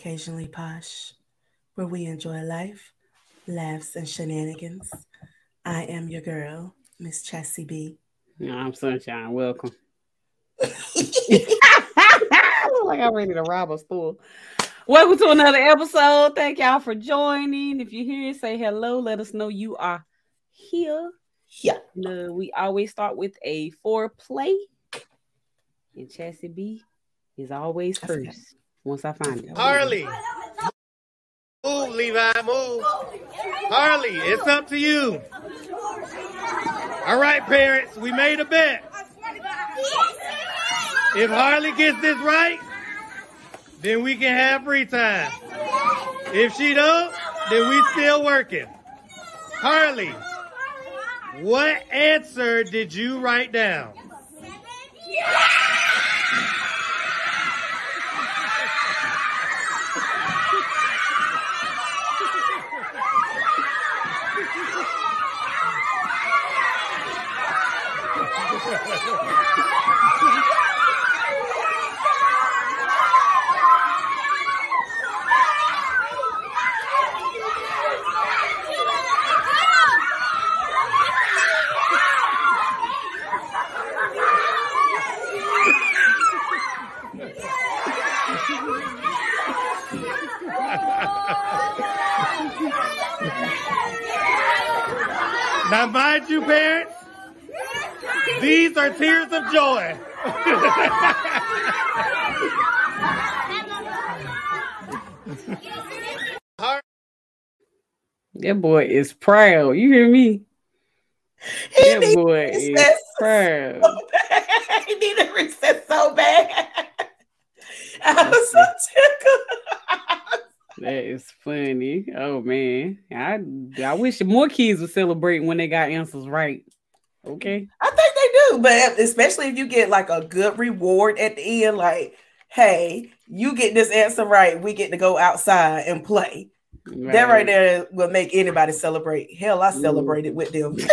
Welcome to Occasionally Posh, where we enjoy life, laughs, and shenanigans. I am your girl, Miss Chassie B. No, I'm Sunshine. Welcome. like I'm ready to rob a store. Welcome to another episode. Thank y'all for joining. If you're here, say hello. Let us know you are here. Yeah. Uh, we always start with a foreplay. And Chassie B is always first. Once I find it. Harley. Move, Levi, move. Harley, it's up to you. All right, parents, we made a bet. If Harley gets this right, then we can have free time. If she don't, then we still working. Harley, what answer did you write down? Now, mind you, parents, these are tears of joy. That boy is proud. You hear me? He That boy is recess proud. so he needed to reset so bad. I was so tickled. That is funny. Oh man, I I wish more kids would celebrate when they got answers right. Okay. I think they do, but especially if you get like a good reward at the end, like, hey, you get this answer right, we get to go outside and play. That right there will make anybody celebrate. Hell, I Ooh. celebrated with them.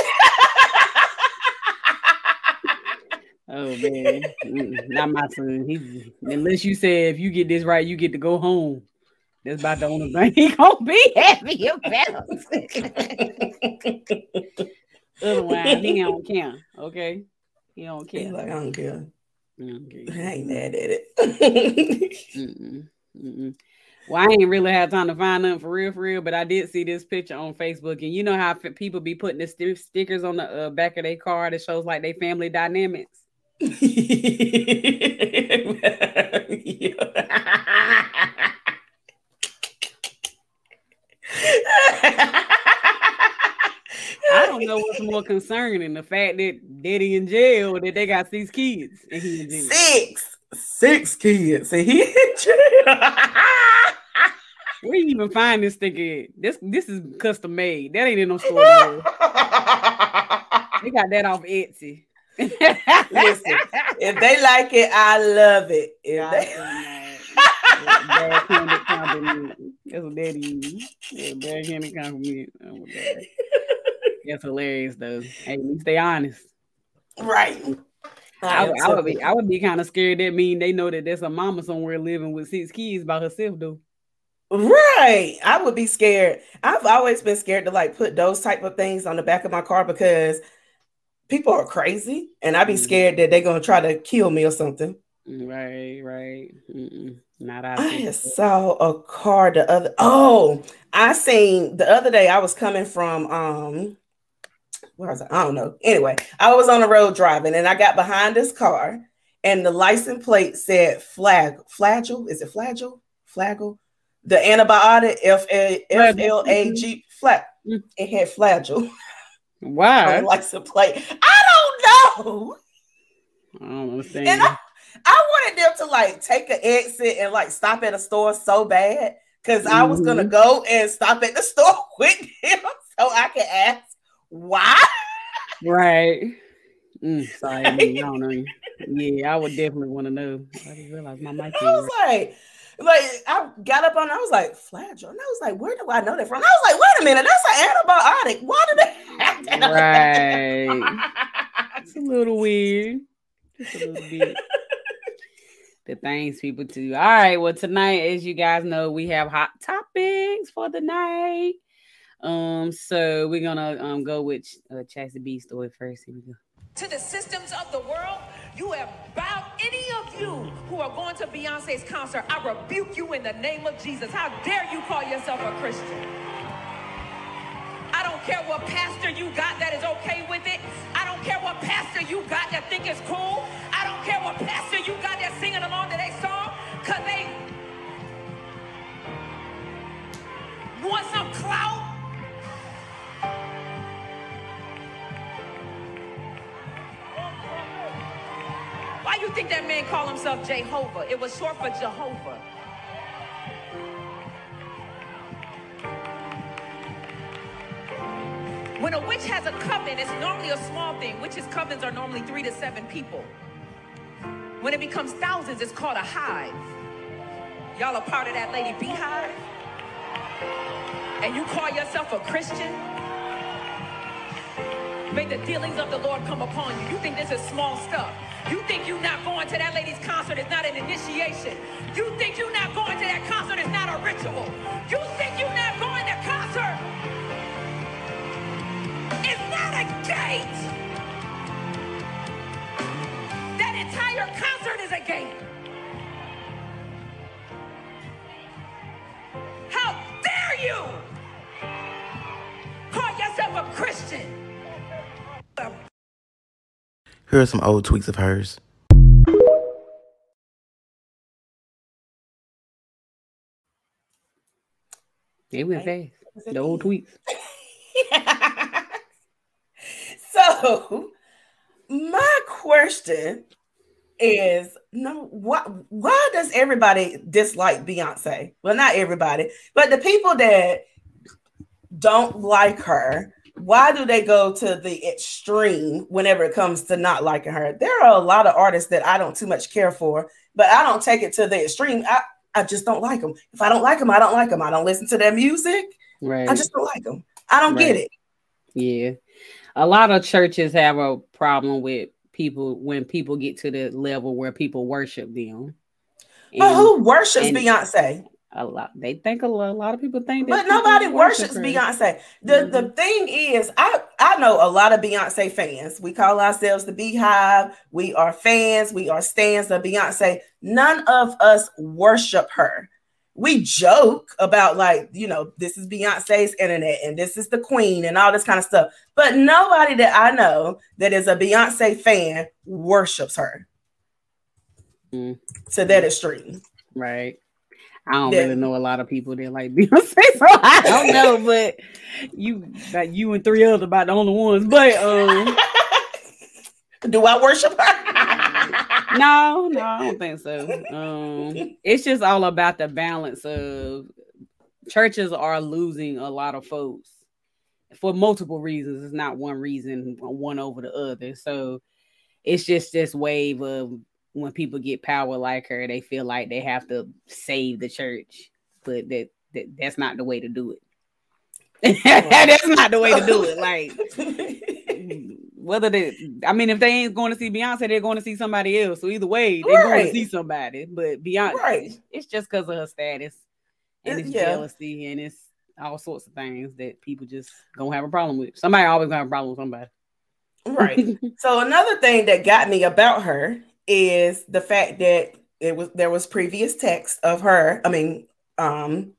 Oh man, not my son. He unless you say if you get this right, you get to go home. That's about the only thing he gonna be happy about. Otherwise, he don't care. Okay, he don't He's care. like, I don't care. He don't care. I ain't mad at it. Mm-mm, mm-mm. Well, I ain't really had time to find nothing for real, for real. But I did see this picture on Facebook, and you know how f- people be putting the sti- stickers on the uh, back of their car that shows like they family dynamics. I don't know what's more concerning the fact that Daddy in jail, or that they got six kids, and he in jail. Six, six kids, and he in jail. Where you even find this thing at? This this is custom made. That ain't in no store. no. They got that off Etsy. Listen, if they like it, I love it. If God, they- That's what that is. Yeah, backhanded compliment. Oh. That's hilarious though. Hey, at least they honest. right. I, I would be I would be kind of scared that mean they know that there's a mama somewhere living with six kids by herself though. Right. I would be scared. I've always been scared to like put those type of things on the back of my car because people are crazy and I'd be Mhm. scared that they're gonna try to kill me or something. Right, right. Mm-mm. Not I. I saw a car the other oh, I seen the other day I was coming from um where was I? I don't know. Anyway, I was on the road driving and I got behind this car and the license plate said flag Flagyl. Is it Flagyl? Flagyl? The antibiotic F A F L A G flag. Mm. It had Flagyl on Why? license plate. I don't know. I don't. And I, I wanted them to like take an exit and like stop at a store so bad because I was gonna Mhm. go and stop at the store with him so I could ask why. Right. Mm, sorry, I don't know. Yeah, I would definitely want to know. I just realized my mic. I was like, like I got up on, I was like, Flagyl, and I was like, where do I know that from? I was like, wait a minute, that's an antibiotic. Why did they have that? Right. It's a little weird. Just a little bit. The things people do. All right. Well, tonight, as you guys know, we have hot topics for the night. Um, so we're gonna um go with uh Chastity B story first. Here we go. To the systems of the world, you have bowed any of you who are going to Beyonce's concert. I rebuke you in the name of Jesus. How dare you call yourself a Christian? I don't care what pastor you got that is okay with it. I don't care what pastor you got that think it's cool. I don't care what pastor you got that's singing along to their song because they want some clout. Why you think that man called himself Jay-Hova? It was short for Jehovah. When a witch has a coven, it's normally a small thing. Witches' covens are normally three to seven people. When it becomes thousands, it's called a hive. Y'all are part of that lady beehive? And you call yourself a Christian? May the dealings of the Lord come upon you. You think this is small stuff. You think you not going to that lady's concert is not an initiation. You think you not going to that concert is not a ritual. You think you not going gate. That entire concert is a gate. How dare you call yourself a Christian? Here are some old tweets of hers. It went fast. The old tweets. so my question is no why why does everybody dislike Beyonce? Well, not everybody, but the people that don't like her, why do they go to the extreme whenever it comes to not liking her? There are a lot of artists that I don't too much care for, but I don't take it to the extreme. I, I just don't like them. If I don't like them, I don't like them. I don't listen to their music. Right. I just don't like them. I don't get it. Yeah. A lot of churches have a problem with people when people get to the level where people worship them. But who worships and- Beyonce? a lot they think a lot, a lot of people think that But nobody worships her. Beyonce. The the mm-hmm. thing is, I I know a lot of Beyonce fans. We call ourselves the Beehive. We are fans. We are stans of Beyonce. None of us worship her. We joke about like you know this is Beyonce's internet and this is the queen and all this kind of stuff. But nobody that I know that is a Beyonce fan worships her Mm. to that extreme. Right. I don't really know a lot of people that like Beyonce, so I don't know, but you like you and three others about the only ones. But um Do I worship her? no, no, I don't think so. Um, it's just all about the balance of churches are losing a lot of folks for multiple reasons. It's not one reason, one over the other. So it's just this wave of when people get power like her, they feel like they have to save the church, but that, that that's not the way to do it. that's not the way to do it. Like whether they I mean if they ain't going to see Beyonce, they're going to see somebody else. So either way, they're going to see somebody. But Beyonce, Right. it's just because of her status and It- it's yeah. jealousy and it's all sorts of things that people just gonna have a problem with. Somebody always gonna have a problem with somebody. Right. so another thing that got me about her is the fact that it was there was previous text of her, I mean, um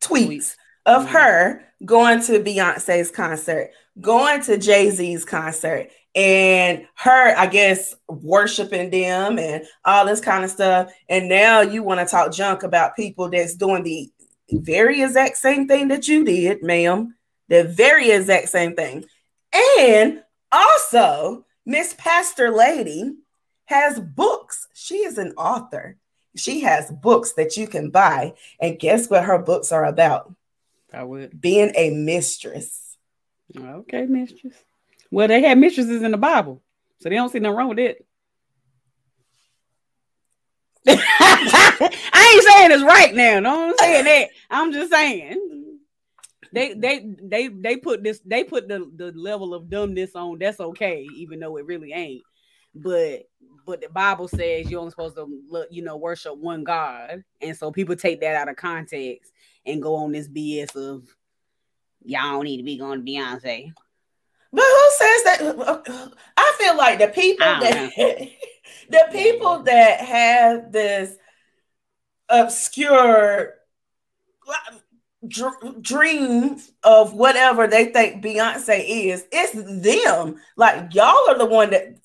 tweets Tweets. Of Mhm. her going to Beyonce's concert, going to Jay-Z's concert, and her, I guess, worshiping them and all this kind of stuff. And now you want to talk junk about people that's doing the very exact same thing that you did, ma'am. The very exact same thing. And also, Miss Pastor Lady has books. She is an author. She has books that you can buy. And guess what her books are about? I would. Being a mistress. Okay, mistress. Well, they had mistresses in the Bible, so they don't see nothing wrong with it. I ain't saying it's right now. No, I'm saying that. I'm just saying they they they they put this they put the the level of dumbness on. That's okay, even though it really ain't. But but the Bible says you're only supposed to look, you know, worship one God, and so people take that out of context and go on this BS of y'all don't need to be going to Beyonce. But who says that? I feel like the people that the people that have this obscure dr- dream of whatever they think Beyonce is, it's them. Like y'all are the one that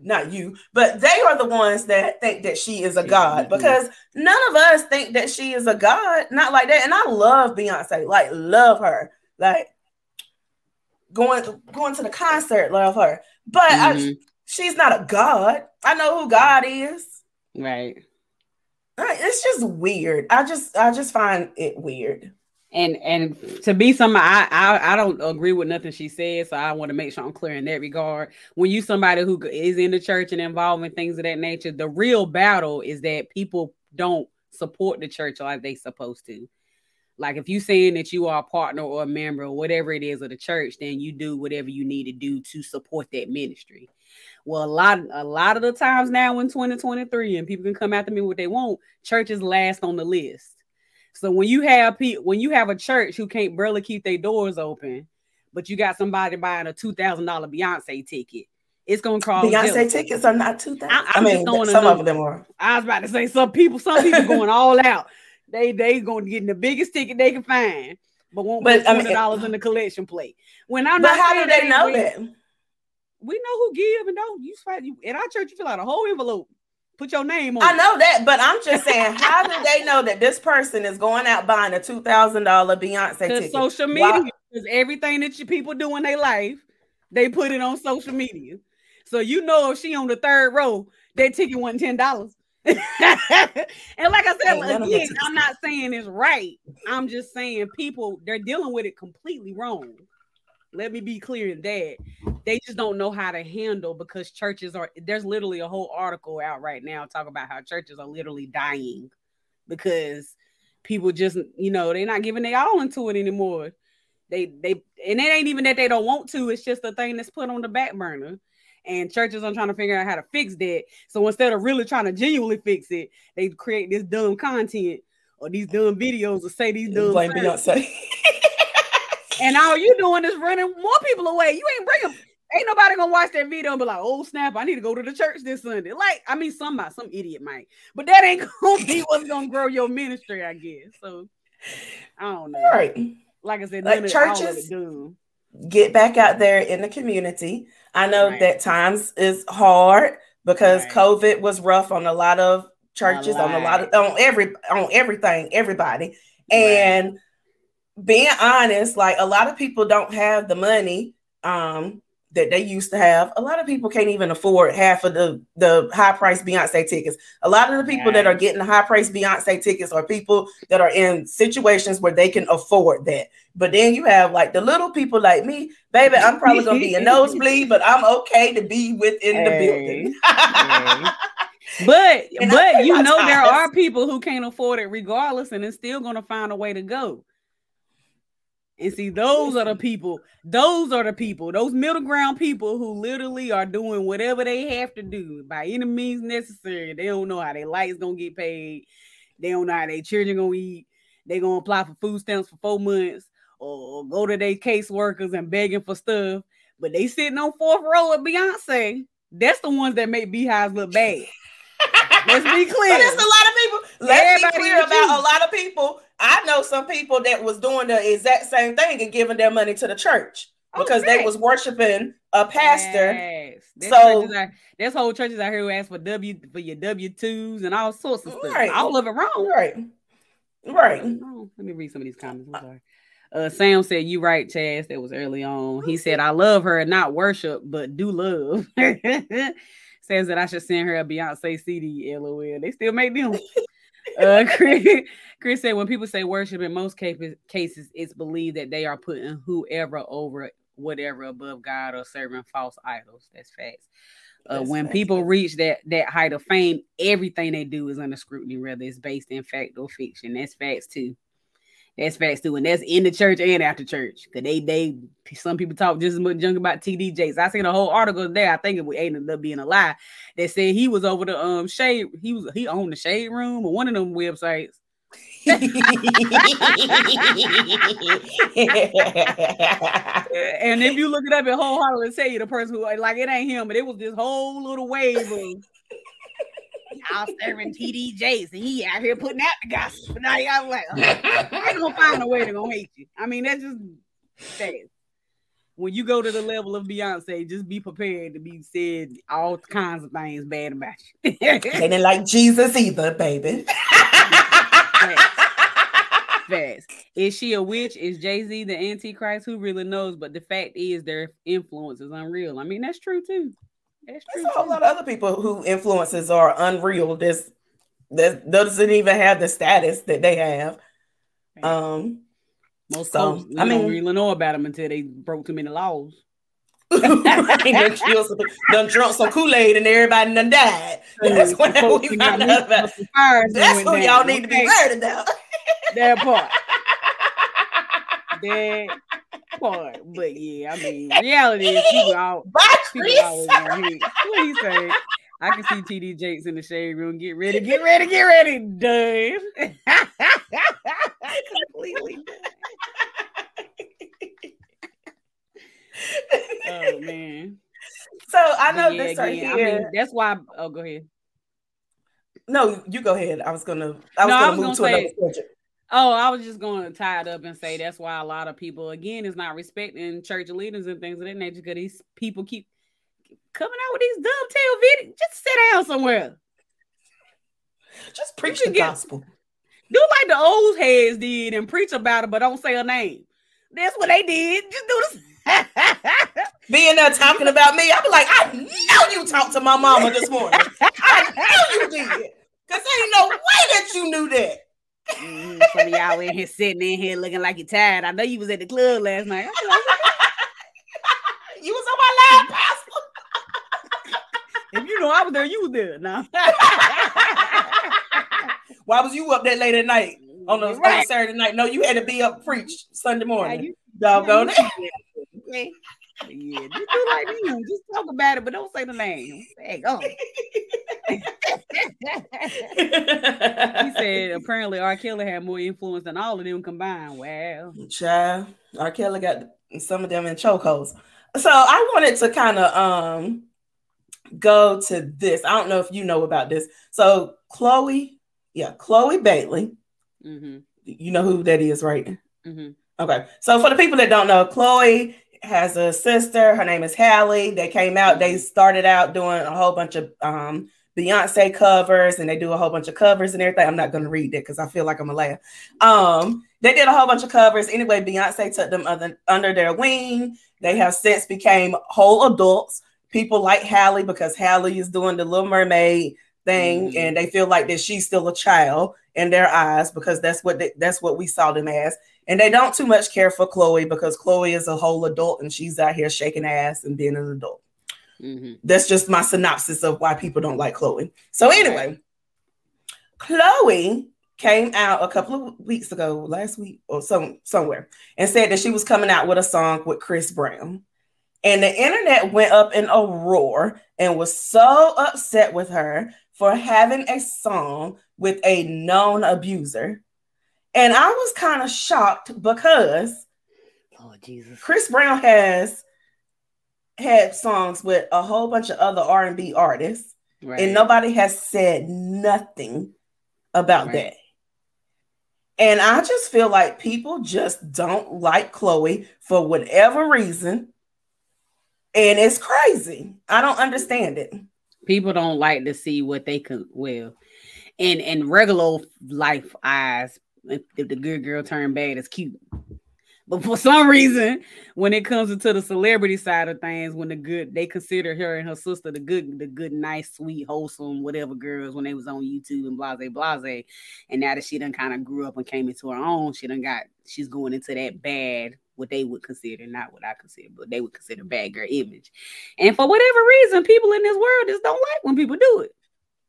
not you, but they are the ones that think that she is a god because none of us think that she is a god, not like that. And I love Beyonce, like love her, like going going to the concert, love her. But mm-hmm. I, she's not a god. I know who God is. Right. It's just weird. I just I just find it weird. And and to be somebody, I, I I don't agree with nothing she said so I want to make sure I'm clear in that regard. When you somebody who is in the church and involved in things of that nature, the real battle is that people don't support the church like they supposed to. Like if you saying that you are a partner or a member or whatever it is of the church, then you do whatever you need to do to support that ministry. Well, a lot, a lot of the times now in 2023, and people can come after me what they want, churches last on the list. So when you have people, when you have a church who can't barely keep their doors open, but you got somebody buying a two thousand dollar Beyonce ticket, it's gonna cause Beyonce tickets are not two thousand. I, I mean, some of them are. I was about to say some people, some people going all out. They they going to get the biggest ticket they can find, but won't but, put twenty dollars I mean, in the collection plate. When I'm but how do they know that? We know who give and don't. You fight you in our church. You fill out a whole envelope. Put your name on. I know that, but I'm just saying, how do they know that this person is going out buying a two thousand dollar Beyonce ticket? Social media, because everything that you people do in their life, they put it on social media. So you know if she on the third row, that ticket wasn't ten dollars. and like I said again, I'm not saying it's right. I'm just saying people they're dealing with it completely wrong. Let me be clear in that they just don't know how to handle because churches are there's literally a whole article out right now talking about how churches are literally dying because people just you know they're not giving their all into it anymore. They they and it ain't even that they don't want to, it's just a thing that's put on the back burner and churches are trying to figure out how to fix that. So instead of really trying to genuinely fix it, they create this dumb content or these dumb videos or say these dumb. Blame Beyonce. and all you doing is running more people away. You ain't bringing. Ain't nobody gonna watch that video and be like, "Oh snap! I need to go to the church this Sunday." Like, I mean, somebody, some idiot might, but that ain't gonna be what's gonna grow your ministry, I guess. So, I don't know. Right. Like I said, like churches do. get back out there in the community I know right. that times is hard because right. COVID was rough on a lot of churches, a on a lot of on every on everything, everybody. And right. Being honest, like a lot of people don't have the money um that they used to have. A lot of people can't even afford half of the the high price Beyonce tickets. A lot of the people that are getting the high price Beyonce tickets are people that are in situations where they can afford that. But then you have like the little people like me, baby. I'm probably gonna be a nosebleed, but I'm okay to be within hey. the building. hey. But but you know there are people who can't afford it regardless, and it's still gonna find a way to go. And see, those are the people, those are the people, those middle ground people who literally are doing whatever they have to do by any means necessary. They don't know how their lights gonna get paid, they don't know how their children gonna eat, they gonna apply for food stamps for four months, or go to their caseworkers and begging for stuff. But they sitting on fourth row with Beyonce. That's the ones that make beehives look bad. Let's be clear. But it's a lot of people. Let's Everybody be clear about you. a lot of people I know some people that was doing the exact same thing and giving their money to the church because okay. they was worshiping a pastor. Yes. There's so there's whole churches out here who ask for W for your W twos and all sorts of stuff. Right. All of it wrong. Right. Right. Let me read some of these comments. I'm sorry. Uh, Sam said, "You right, Chaz." That was early on. He said, "I love her, not worship, but do love." Says that I should send her a Beyonce CD. LOL. They still make them. Uh, Chris, Chris said when people say worship, in most cases, cases, it's believed that they are putting whoever over whatever above God or serving false idols. That's facts. Uh, when facts. people reach that that height of fame, everything they do is under scrutiny, whether it's based in fact or fiction. That's facts too. That's facts too, and that's in the church and after church. Cause they they some people talk just as much junk about TD Jakes. I seen a whole article there. I think it ended up being a lie. That said he was over the um shade. He was he owned the shade room or one of them websites. and if you look it up, it wholeheartedly say you the person who like it ain't him, but it was this whole little wave of y'all serving TD Jakes, and he out here putting out the gospel. Now y'all like, they gonna find a way to gonna hate you. I mean, that's just sad. When you go to the level of Beyonce, just be prepared to be said all kinds of things bad about you. they didn't like Jesus either, baby. Fast. Is she a witch? Is Jay Z the Antichrist? Who really knows? But the fact is, their influence is unreal. I mean, that's true too. That's true. There's a whole lot of other people who influences are unreal. This that doesn't even have the status that they have. Um, most so, I mean, don't really know about them until they broke too many laws. done, some, done drunk some Kool Aid and everybody done died. That's when we found out about. That's what y'all need to be worried about. that part. that part. But yeah, I mean, reality is people out. People always gonna hate. What he say? I can see TD Jakes in the shade room. Get ready, get ready, get ready. Done. Completely done. oh man. So I know yeah, this right yeah, here. I mean, that's why. I, oh, go ahead. No, you go ahead. I was gonna. I was no, gonna I was move gonna to say, another subject. Oh, I was just going to tie it up and say that's why a lot of people, again, is not respecting church leaders and things of that nature because these people keep coming out with these dovetail videos. Just sit down somewhere. Just preach the get, gospel. Do like the old heads did and preach about it, but don't say a name. That's what they did. Just do this. Being there talking about me, I'll be like, I know you talked to my mama this morning. I know you did. Because ain't no way that you knew that. Mm, some of y'all in here sitting in here looking like you're tired. I know you was at the club last night. you was on my live, Pastor. if you know I was there, you was there. Now, why was you up that late at night on a, right. Saturday night? No, you had to be up preach Sunday morning. Yeah, you, Doggone yeah, it. Yeah, just do like me. Just talk about it, but don't say the name. Hey, go. He said apparently R. Kelly had more influence than all of them combined. Wow. Child, R. Kelly got some of them in chokeholds. So I wanted to kind of um go to this. I don't know if you know about this. So Chloe, yeah, Chloe Bailey. Mm-hmm. You know who that is, right? Mm-hmm. Okay. So for the people that don't know, Chloe has a sister. Her name is Halle. They came out. They started out doing a whole bunch of um, Beyonce covers, and they do a whole bunch of covers and everything. I'm not going to read that because I feel like I'm a laugh. Um, they did a whole bunch of covers. Anyway, Beyonce took them other, under their wing. They have since became whole adults. People like Halle because Halle is doing the Little Mermaid thing, mm-hmm. and they feel like that she's still a child in their eyes because that's what they, that's what we saw them as. And they don't too much care for Chloe because Chloe is a whole adult and she's out here shaking ass and being an adult. Mm-hmm. That's just my synopsis of why people don't like Chloe. So anyway, Chloe came out a couple of weeks ago, last week or some somewhere, and said that she was coming out with a song with Chris Brown. And the internet went up in a roar and was so upset with her for having a song with a known abuser and I was kind of shocked because oh Jesus. Chris Brown has had songs with a whole bunch of other R&B artists right. and nobody has said nothing about right. that. And I just feel like people just don't like Chloe for whatever reason. And it's crazy. I don't understand it. People don't like to see what they could well in in regular life eyes if, if the good girl turned bad, it's cute. But for some reason, when it comes into the celebrity side of things, when the good they consider her and her sister the good, the good, nice, sweet, wholesome, whatever girls when they was on YouTube and blase blase. And now that she done kind of grew up and came into her own, she done got she's going into that bad, what they would consider, not what I consider, but they would consider bad girl image. And for whatever reason, people in this world just don't like when people do it.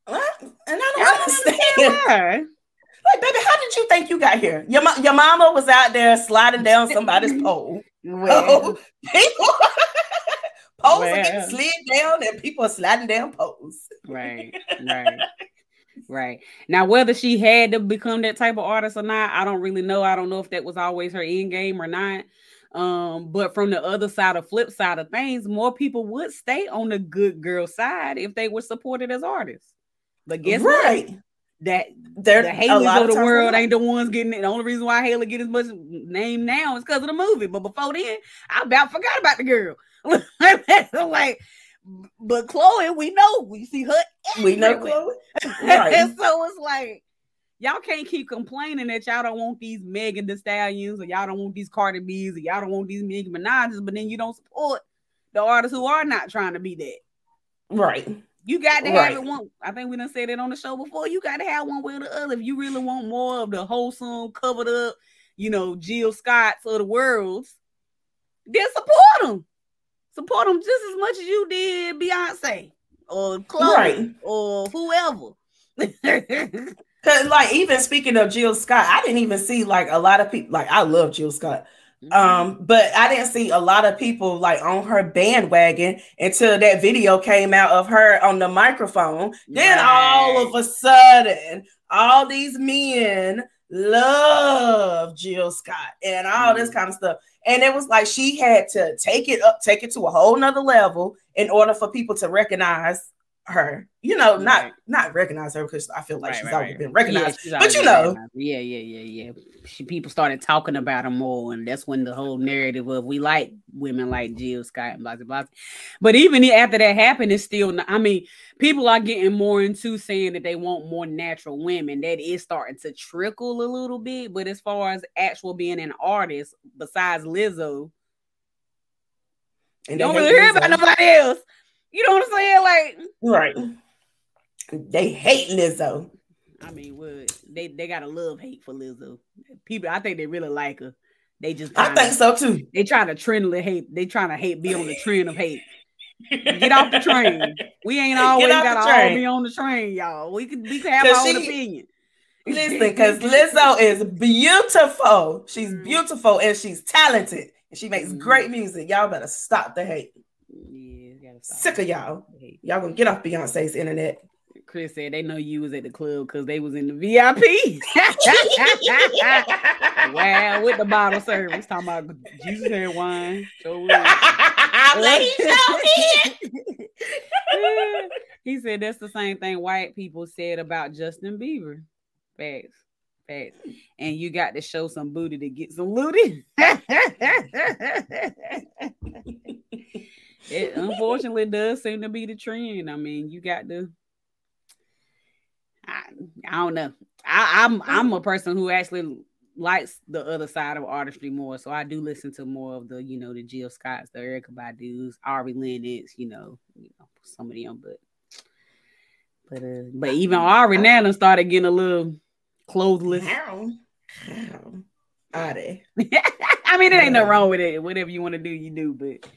What? And I don't, I don't understand. understand Like, baby, how did you think you got here? Your, your mama was out there sliding down somebody's pole. Well, people poles well. are getting slid down and people are sliding down poles. Right, right. Right. Now, whether she had to become that type of artist or not, I don't really know. I don't know if that was always her end game or not. Um, but from the other side, of flip side of things, more people would stay on the good girl side if they were supported as artists. But guess right. what? That They're, the Haileys of the world ain't the ones getting it. The only reason why Hailey get as much name now is because of the movie. But before then, I about forgot about the girl. like but Chloe, we know we see her. We know Chloe. Right. and so it's like y'all can't keep complaining that y'all don't want these Megan Thee Stallions or y'all don't want these Cardi B's or y'all don't want these Nicki Minaj's, but then you don't support the artists who are not trying to be that. Right. You got to have right. it one. I think we done said it on the show before. You got to have one way or the other. If you really want more of the wholesome, covered up, you know, Jill Scotts of the world, then support them support them just as much as you did Beyonce or Chloe right. or whoever. Cause like even speaking of Jill Scott, I didn't even see like a lot of people like I love Jill Scott. Mm-hmm. Um, but I didn't see a lot of people like on her bandwagon until that video came out of her on the microphone. Right. Then all of a sudden, all these men love Jill Scott and all mm-hmm. this kind of stuff. And it was like she had to take it up, take it to a whole nother level in order for people to recognize her. You know, right. not not recognize her because I feel like right, she's right, already been recognized. Yeah, but you know, yeah, yeah, yeah, yeah. She, people started talking about her more, and that's when the whole narrative of we like women like Jill Scott and blah blah blah. But even after that happened, it's still. Not, I mean, people are getting more into saying that they want more natural women. That is starting to trickle a little bit. But as far as actual being an artist, besides Lizzo, and don't really hear about nobody else. You know what I'm saying? Like, right. They hate Lizzo. I mean, what they they got a love hate for Lizzo. People, I think they really like her. They just I think so too. They trying to trend the hate. They trying to hate be on the trend of hate. Get off the train. We ain't always got to all be on the train, y'all. We could we could have our own opinion. Listen, because Lizzo is beautiful. She's mm. beautiful and she's talented and she makes mm. great music. Y'all better stop the hate. Sick of y'all. Y'all gonna get off Beyonce's internet. Chris said they know you was at the club because they was in the VIP. wow, with the bottle service, talking about Jesus had wine. So he said that's the same thing white people said about Justin Bieber. Facts. Facts. And you got to show some booty to get some looty. It unfortunately does seem to be the trend. I mean, you got to I, I don't know. I, I'm I'm a person who actually likes the other side of artistry more. So I do listen to more of the, you know, the Jill Scotts, the Erykah Badu's, Ari Lennox, you know, you know, some of them, but but uh but even Ari now started getting a little clothesless. How? How? Are they? I mean, it ain't no wrong with it. Whatever you want to do, you do, but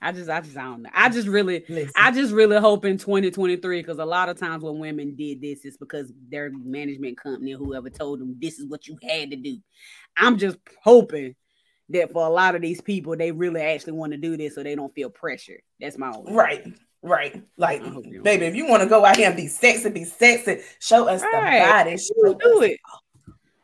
I just, I just, I don't know. I just really, Listen. I just really hope in 2023 because a lot of times when women did this, it's because their management company or whoever told them this is what you had to do. I'm just hoping that for a lot of these people, they really actually want to do this so they don't feel pressure. That's my only right. Right. Like, baby, if you want to go out here and be sexy, be sexy, show us right. the body, show do it.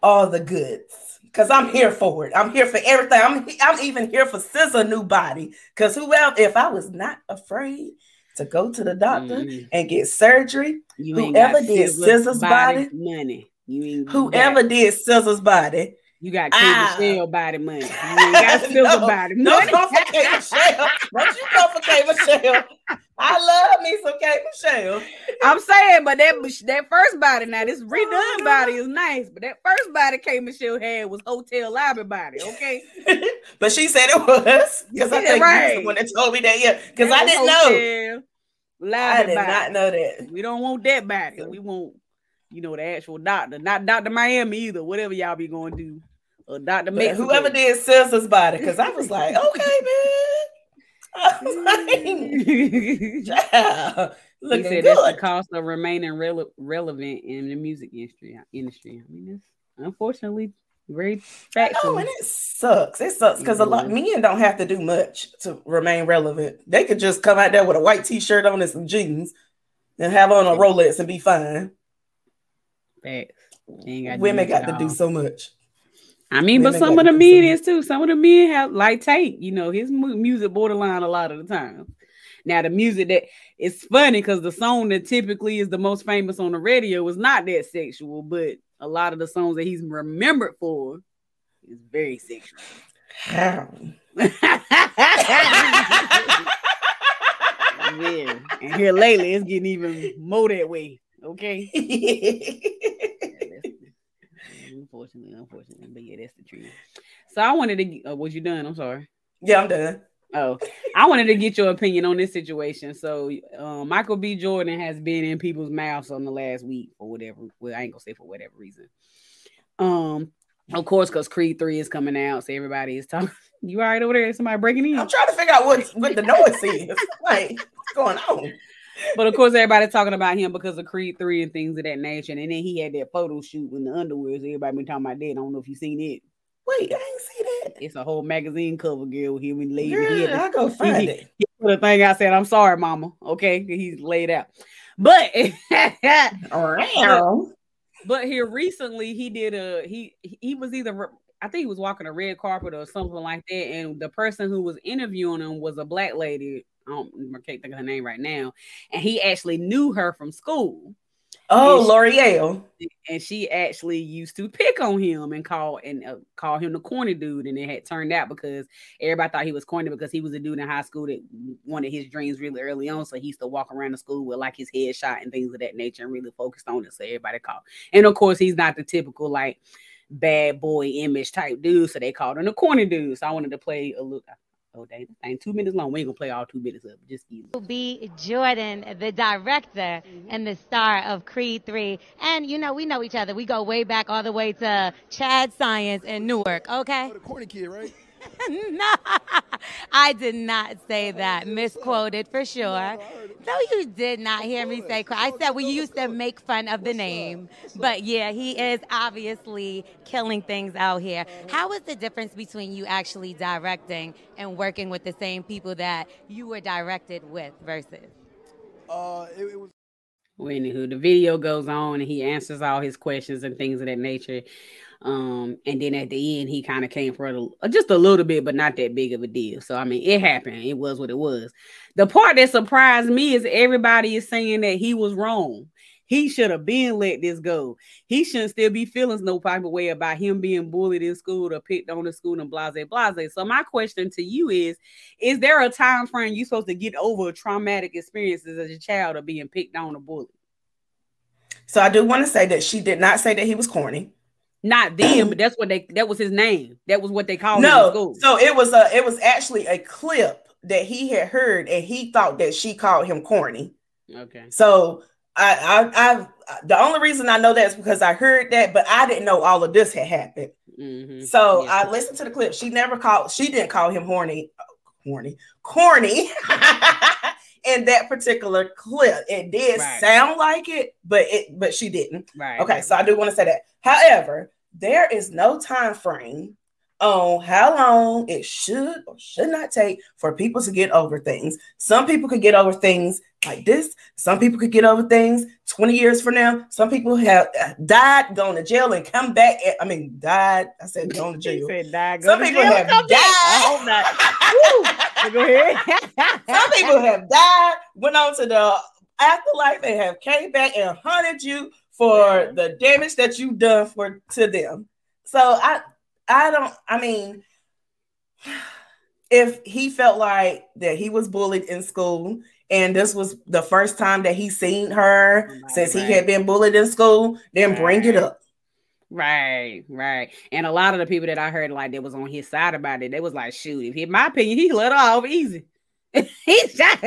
All the goods. Cause I'm here for it. I'm here for everything. I'm I'm even here for SZA new body. Cause who else? if I was not afraid to go to the doctor mm. and get surgery, you whoever did SZA's body, body, money. You whoever did SZA's body, you got K ah. Michelle body money. You got SZA no, body money. Don't for K Michelle. Don't you come for K Michelle. I love me some K Michelle. I'm saying, but that that first body now, this redone body is nice, but that first body K Michelle had was hotel lobby body, okay? but she said it was because I think right. you was the one that told me that. Yeah, because I didn't know. Lobby I did body. not know that. We don't want that body. We want, you know, the actual doctor, not Doctor Miami either. Whatever y'all be going to do or Dr. Mexico. Whoever did SZA's body, because I was like, okay, man. he Child, looking said that's the cost of remaining rele- relevant in the music industry. Uh, industry. I mean, that's unfortunately very factual. Oh, and it sucks. It sucks because a lot men don't have to do much to remain relevant. They could just come out there with a white t-shirt on and some jeans and have on a Rolex and be fine. Facts. They ain't gotta do Women got to do so much. I mean, but some of the men is too. Some of the men have like Tate, you know, his mu- music borderline a lot of the time. Now the music that it's funny because the song that typically is the most famous on the radio is not that sexual, but a lot of the songs that he's remembered for is very sexual. How? yeah. And here lately it's getting even more that way. Okay. unfortunately, unfortunately, but yeah, that's the truth. So I wanted to. Uh, was you done? I'm sorry. yeah, I'm done. Oh, I wanted to get your opinion on this situation. So, um, Michael B. Jordan has been in people's mouths on the last week for whatever. Well, I ain't gonna say for whatever reason. Um, of course, because Creed Three is coming out, so everybody is talking. You all right over there? Somebody breaking in? I'm trying to figure out what what the noise is. Like, what's going on? But of course, everybody's talking about him because of Creed 3 and things of that nature. And then he had that photo shoot in the underwear. So everybody been talking about that. I don't know if you seen it. Wait, I ain't see that. It's a whole magazine cover, girl, with him and lady. Girl, He the- I go find it. he put a thing I said, I'm sorry, mama. Okay. He's laid out. But oh, Around. but here recently he did a he he was either I think he was walking a red carpet or something like that, and the person who was interviewing him was a black lady. I, don't, I can't think of her name right now, and he actually knew her from school, Oh, Yes. L'Oreal. and she actually used to pick on him and call and uh, call him the corny dude, and it had turned out because everybody thought he was corny because he was a dude in high school that wanted his dreams really early on, so he used to walk around the school with like his head shot and things of that nature, and really focused on it. So everybody called, and of course he's not the typical like bad boy image type dude, so they called him the corny dude. So I wanted to play a little. Oh, dang, dang, two minutes long. We ain't gonna play all two minutes of it. Just easy. B. Jordan, the director mm-hmm. and the star of Creed 3. And, you know, we know each other. We go way back all the way to Chad Science in Newark, okay? Oh, the corny kid, right? no, I did not say that. Misquoted for sure. No, you did not hear me say. I said we used to make fun of the name, but yeah, he is obviously killing things out here. How is the difference between you actually directing and working with the same people that you were directed with versus? Uh, it, it was Well, anywho, the video goes on and he answers all his questions and things of that nature. Um, and then at the end, he kind of came for a, uh, just a little bit, but not that big of a deal. So I mean, it happened. It was what it was. The part that surprised me is everybody is saying that he was wrong. He should have been let this go. He shouldn't still be feeling no type of way about him being bullied in school or picked on in school and blase blase. So my question to you is: Is there a time frame you're supposed to get over traumatic experiences as a child of being picked on or bullied? So I do want to say that she did not say that he was corny. Not them, but that's what they that was his name. That was what they called him No, so it was a it was actually a clip that he had heard and he thought that she called him corny. okay. So I I, I the only reason I know that is because I heard that, but I didn't know all of this had happened. Mhm. So Yeah. I listened to the clip. She never called. She didn't call him horny, horny, corny. in that particular clip, it did Right. sound like it, but it but she didn't. right. Okay, so I do want to say that. However, there is no time frame on how long it should or should not take for people to get over things. Some people could get over things like this. Some people could get over things 20 years from now. Some people have uh, died, gone to jail, and come back. at- I mean, died. I said gone to jail. said, "Die, go Some to people jail, have died. back." I hope not. Go ahead. Some people have died, went on to the afterlife, and have came back and hunted you for the damage that you've done for to them. So I I don't I mean if he felt like that he was bullied in school and this was the first time that he seen her Right, since he right. had been bullied in school, then bring it up. Right, right. And a lot of the people that I heard like that was on his side about it, they was like, shoot, if in my opinion, he let her off easy. he shot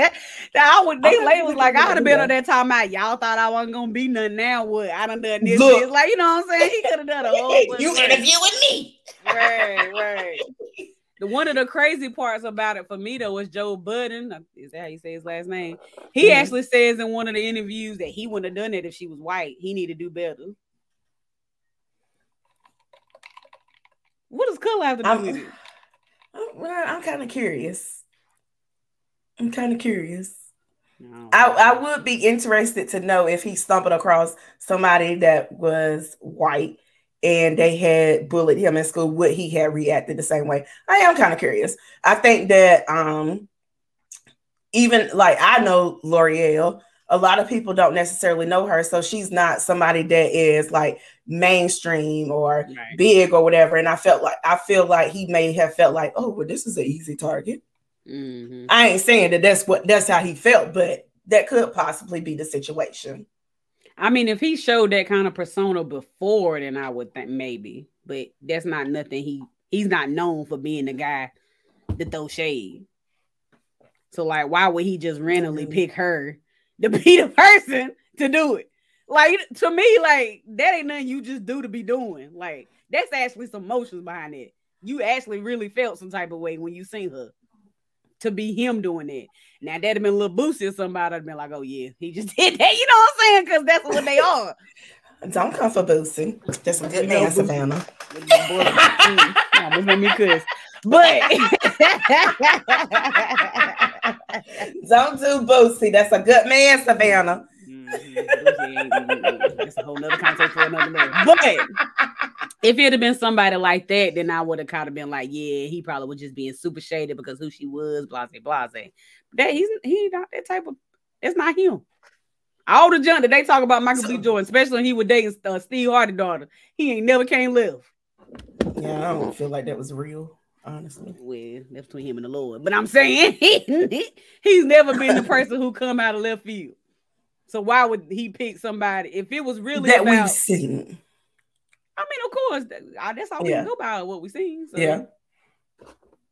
I would they Okay, was like, I would have been on that time out. Y'all thought I wasn't gonna be nothing now. What I done done this. Look. this. Like, you know what I'm saying? He could have done a whole you interviewing me. Right, right. The one of the crazy parts about it for me though was Joe Budden. uh, Is that how you say his last name? He Mhm. actually says in one of the interviews that he wouldn't have done it if she was white. He need to do better. What does color have to do I'm- with it? I'm kind of curious. I'm kind of curious. No. I, I would be interested to know if he stumbled across somebody that was white and they had bullied him in school, would he have reacted the same way? I am kind of curious. I think that um even like I know L'Oreal, a lot of people don't necessarily know her, so she's not somebody that is like mainstream or Right. big or whatever. And I felt like I feel like he may have felt like, oh, well, this is an easy target. Mhm. I ain't saying that that's what that's how he felt, but that could possibly be the situation. I mean, if he showed that kind of persona before, then I would think maybe. But that's not nothing. He he's not known for being the guy to throw shade. So like, why would he just randomly Mhm. pick her to be the person to do it? Like to me, like that ain't nothing you just do to be doing. Like that's actually some emotions behind it. You actually really felt some type of way when you seen her. To be him doing it. Now that'd have been a little boosted. Somebody would have been like, "Oh yeah, he just did that." You know what I'm saying? Because that's what they are. Don't come for Boosie. Just a good You know, man, Boosie. Savannah. With the boy- Mm, nah, this made me cuss. But Don't do Boosie. That's a good man, Savannah. It's a whole nother conversation for another day. But if it had been somebody like that, then I would have kind of been like, yeah, he probably was just being super shaded because who she was, blase, blase. That he's he not that type of. It's not him. All the junk that they talk about Michael B. Jordan, especially when he was dating uh, Steve Harvey daughter, he ain't never came live. Yeah, I don't feel like that was real, honestly. Well, that's between him and the Lord. But I'm saying he, he's never been the person who come out of left field. So why would he pick somebody if it was really that about? we've seen. I mean, of course, that- that's all we Yeah. can go by what we've seen. So. Yeah.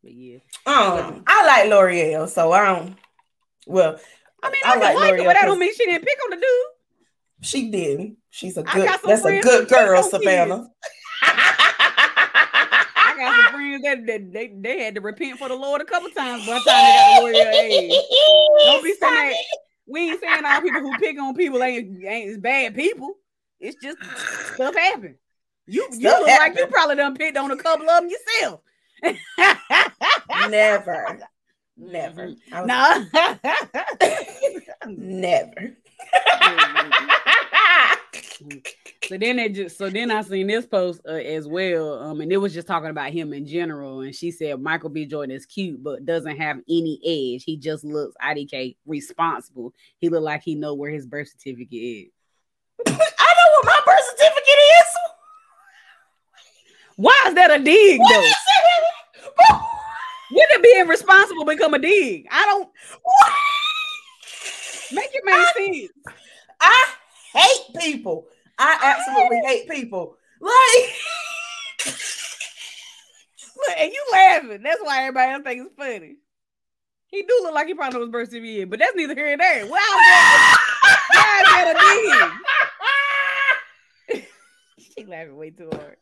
but yeah. Um, I like L'Oreal, so I don't. Well, I mean, I I, like like, her, but that 'cause- don't mean she didn't pick on the dude. she didn't. She's a good. That's a good girl, Savannah. I got some friends that, that they, they had to repent for the Lord a couple times by the time they got the L'Oreal age. Don't be saying that. We ain't saying all people who pick on people ain't ain't bad people. It's just stuff happen. You you Stuff look like you probably done picked on a couple of them yourself. Never, never, mm-hmm. was- no. never. So then they just so then I seen this post uh, as well, um, and it was just talking about him in general. And she said Michael B. Jordan is cute, but doesn't have any edge. He just looks IDK responsible. He look like he know where his birth certificate is. I know what my birth certificate is. Why is that a dig What though? is it? When did being responsible become a dig? I don't What? make it make sense. I hate people. I absolutely hate people. Like, Look, and you laughing. That's why everybody else thinks it's funny. He do look like he probably was birth in, but that's neither here nor there. Wow, is that a she laughing way too hard.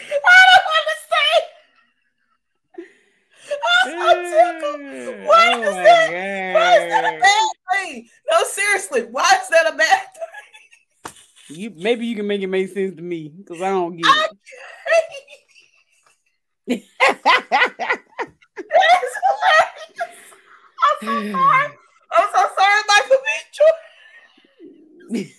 I don't understand. I'm so tickled. Why Oh is my that? Why is that a God. bad thing? No, seriously. Why is that a bad thing? You maybe you can make it make sense to me because I don't get I it. That is hilarious. I'm so sorry. I'm so sorry, Michael B. Jordan.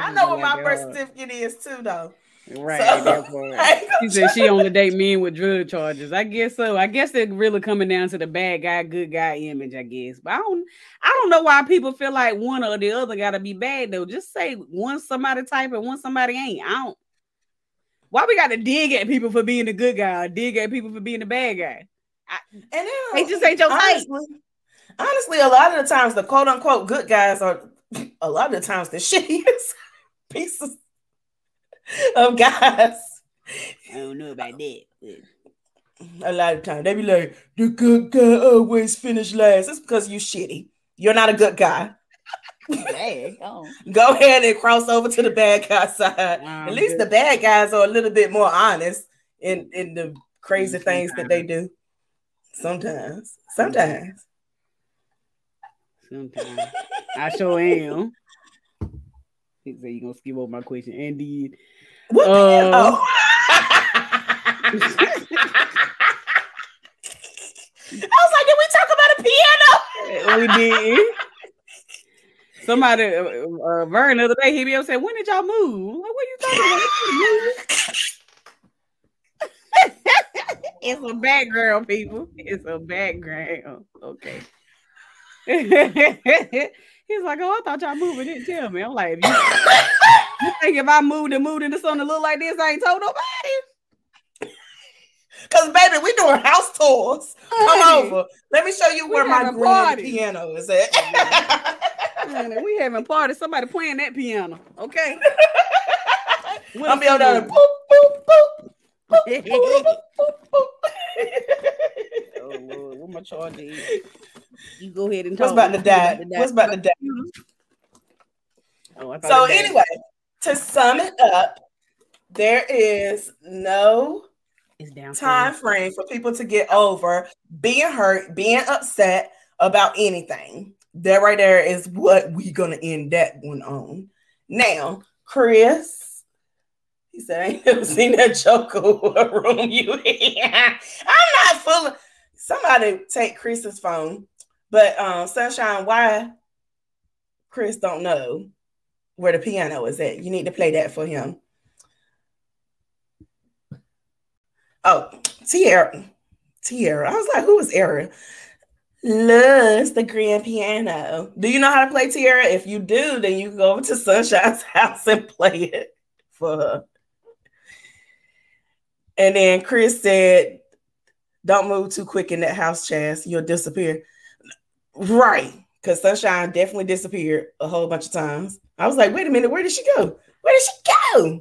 I know what my birth certificate is too, though. Right. So- that part. I ain't She said she only date men with drug charges. I guess so. I guess it's really coming down to the bad guy, good guy image. I guess, but I don't. I don't know why people feel like one or the other got to be bad though. Just say one somebody type and one somebody ain't. I don't. Why we got to dig at people for being the good guy, or dig at people for being the bad guy? And then, They just ain't your type. honestly, honestly, a lot of the times the quote unquote good guys are a lot of the times the shittiest pieces of guys. I don't know about that. but- A lot of times they be like, the good guy always finish last. It's because you shitty. You're not a good guy. Dang, oh. Go ahead and cross over to the bad guy side. Wow, At least good. the bad guys are a little bit more honest in in the crazy things that they do. Sometimes, sometimes. Sometimes I sure am. Said you gonna skip over my question. Indeed. What? Uh, oh. I was like, did we talk about a piano? we did. Somebody, uh, uh, Vern, the other day, he be up saying, "When did y'all move?" Like, what you talking about? it's a background, people. It's a background. Okay. He's like, "Oh, I thought y'all moved and didn't tell me." I'm like, if you, you think if I moved and moved into something that look like this, I ain't told nobody." Because baby, we doing house tours. Come over. Let me show you where my grand parties. piano is at. honey, we having parties. Somebody playing that piano. Okay. With I'm a be on there. song. Boop, boop, boop, boop, boop, boop, boop. Oh Lord, what my charge is? You go ahead and talk. What's about to What's die? What's about to die? Oh, I So it died. anyway, to sum it up, there is no time frame for people to get over being hurt, being upset about anything. That right there is what we're gonna end that one on. Now, Chris, he said, I ain't never seen that what room you in. I'm not full somebody take Chris's phone, but um, Sunshine, why Chris don't know where the piano is at? You need to play that for him. Oh, Tierra. Tierra. I was like, who is Era? Loves the grand piano. Do you know how to play Tierra? If you do, then you can go over to Sunshine's house and play it for her. And then Chris said, Don't move too quick in that house, Chaz. You'll disappear. Right. Because Sunshine definitely disappeared a whole bunch of times. I was like, wait a minute, where did she go? Where did she go?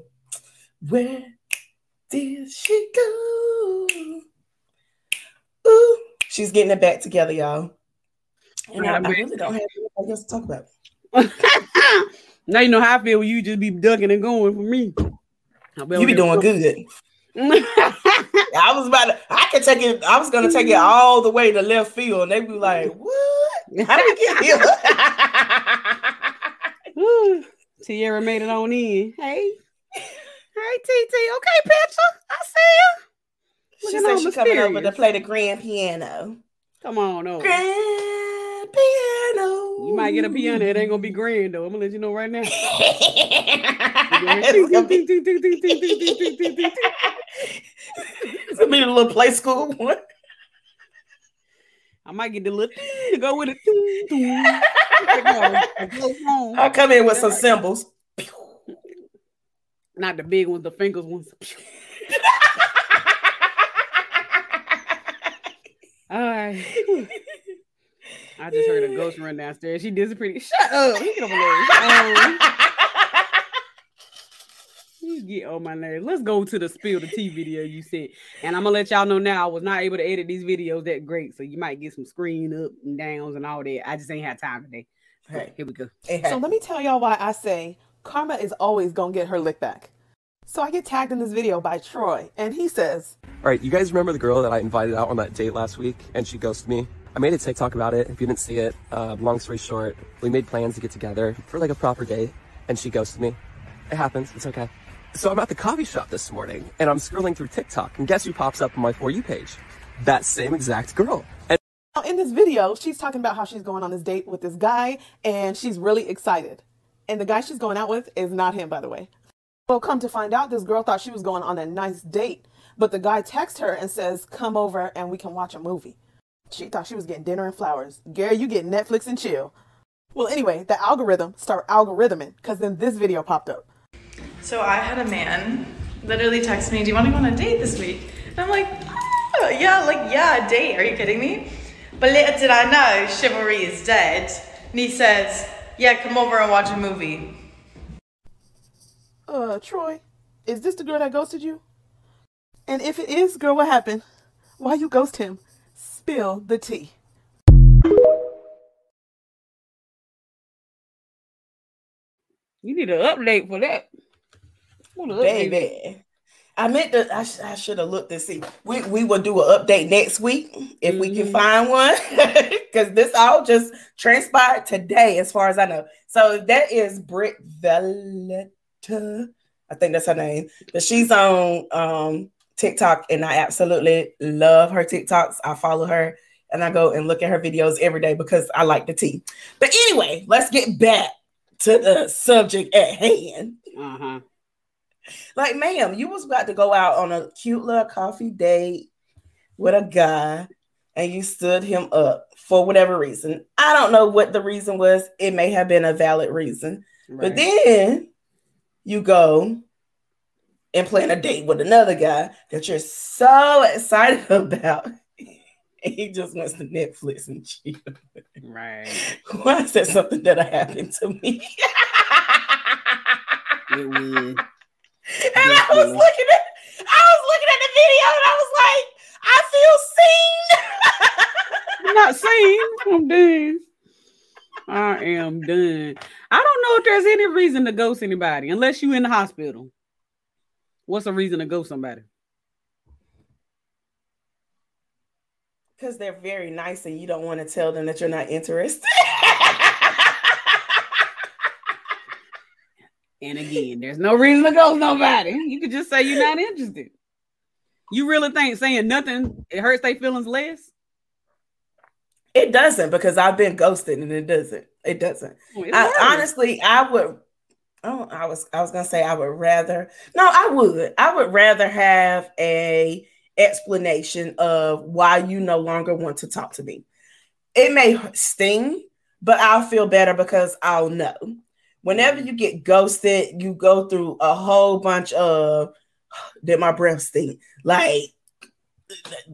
Where did she go? Ooh, she's getting it back together, y'all. And I, I really don't have anything else to talk about. now you know how I feel when you just be ducking and going for me. You be doing good. I was about to, I could take it, I was gonna take it all the way to left field, and they be like, What? How did we get here? Ooh, Tierra made it on in. Hey. Hey, TT. Okay, picture. I see you. she Looking said all she coming over to play the grand piano. Come on over. Grand piano. You might get a piano. It ain't gonna be grand though. I'm gonna let you know right now. it's gonna be, it's gonna be a little play school one. I might get the little to go with it. I'll come in with some symbols. Not the big ones, the fingers ones. All right. I just heard a ghost run downstairs. She disappeared. Shut up. Get over there. Um, you get on my nerves. Let's go to the spill the tea video you sent. And I'm gonna let y'all know now I was not able to edit these videos that great. So you might get some screen up and downs and all that. I just ain't had time today. Hey. Here we go. So let me tell y'all why I say karma is always gonna get her lick back. So I get tagged in this video by Troy, and he says, All right, you guys remember the girl that I invited out on that date last week and she ghosted me? I made a TikTok about it. If you didn't see it, uh, long story short, we made plans to get together for like a proper date and she ghosted me. It happens. It's okay. So I'm at the coffee shop this morning and I'm scrolling through TikTok and guess who pops up on my For You page? That same exact girl. And in this video, she's talking about how she's going on this date with this guy and she's really excited. And the guy she's going out with is not him, by the way. Well, come to find out, this girl thought she was going on a nice date, but the guy texts her and says, Come over and we can watch a movie. She thought she was getting dinner and flowers. Gary, you get Netflix and chill. Well, anyway, the algorithm start algorithming because then this video popped up. So I had a man literally text me, "Do you want to go on a date this week?" And I'm like, "Oh, yeah, like yeah, a date. Are you kidding me?" But little did I know, chivalry is dead. And he says, "Yeah, come over and watch a movie." Uh, Troy, is this the girl that ghosted you? And if it is, girl, what happened? Why you ghost him? Spill the tea. You need an update for that. Baby. I meant to. I, I should have looked and see. We we will do an update next week if we can Mhm. find one, because this all just transpired today, as far as I know. So that is Britt Valletta. I think that's her name, but she's on um TikTok, and I absolutely love her TikToks. I follow her, and I go and look at her videos every day because I like the tea. But anyway, let's get back to the subject at hand. Uh-huh. Like, ma'am, you was about to go out on a cute little coffee date with a guy, and you stood him up for whatever reason. I don't know what the reason was. It may have been a valid reason, but then you go and plan a date with another guy that you're so excited about. And he just wants to Netflix and chill. Right. Why is that something that happened to me? It would. And I was looking at I was looking at the video and I was like, I feel seen. I'm not saying I'm oh, done. I am done. I don't know if there's any reason to ghost anybody unless you're in the hospital. What's a reason to ghost somebody? Because they're very nice and you don't want to tell them that you're not interested. And again, there's no reason to ghost nobody. You could just say you're not interested. You really think saying nothing it hurts their feelings less? it doesn't because I've been ghosted and it doesn't. It doesn't. Oh, it I, honestly, I would. Oh, I was I was gonna say I would rather. No, I would. I would rather have a explanation of why you no longer want to talk to me. It may sting, but I'll feel better because I'll know. Whenever you get ghosted, you go through a whole bunch of did my breath stink? Like,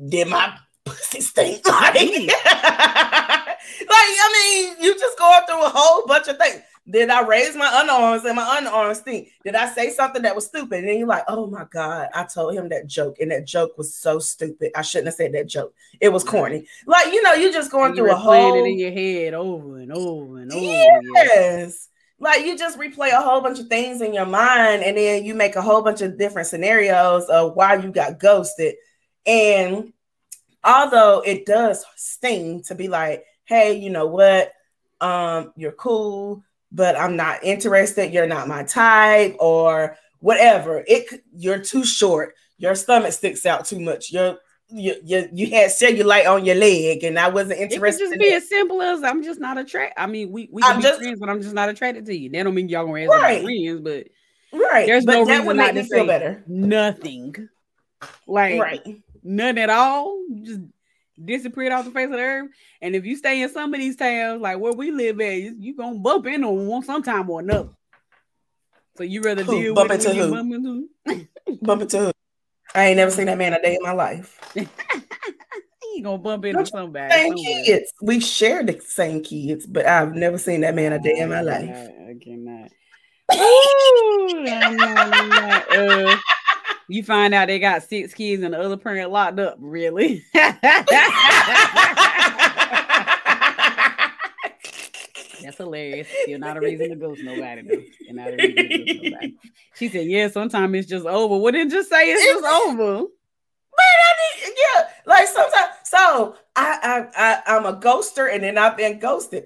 did my pussy stink? Like, like I mean, you just going through a whole bunch of things. Did I raise my underarms and my underarms stink? Did I say something that was stupid? And then you're like, oh my God, I told him that joke, and that joke was so stupid. I shouldn't have said that joke. It was corny. Like, you know, you're just going And through a whole it in your head over and over and over. Yes. Like you just replay a whole bunch of things in your mind, and then you make a whole bunch of different scenarios of why you got ghosted. And although it does sting to be like, hey, you know what? Um, you're cool, but I'm not interested. You're not my type, or whatever. It you're too short. Your stomach sticks out too much. You're you, you, you had cellulite on your leg, and I wasn't It could interested. just be as simple as I'm just not attracted. I mean, we we I'm just- friends, but I'm just not attracted to you. That don't mean y'all gonna answer Right. friends, but right. there's but no that reason would not make me to feel better. nothing. Like Right. none at all. You just disappeared off the face of the earth. And if you stay in some of these towns, like where we live at, you, you gonna bump into one sometime or another. So you rather Who? deal Bump with into who? bump into Bump into who? I ain't never seen that man a day in my life. you gonna bump into somebody. Same somewhere. kids. We share the same kids, but I've never seen that man a day in my life. I cannot. Ooh, I'm not- I'm not, uh, you find out they got six kids and the other parent locked up. Really? That's hilarious. Still not a reason to ghost nobody. Though. Still not a reason to ghost nobody. She said, "Yeah, sometimes it's just over." Well, then just say it's just over. But I need, yeah, like sometimes. So I, I, I, I'm a ghoster, and then I've been ghosted.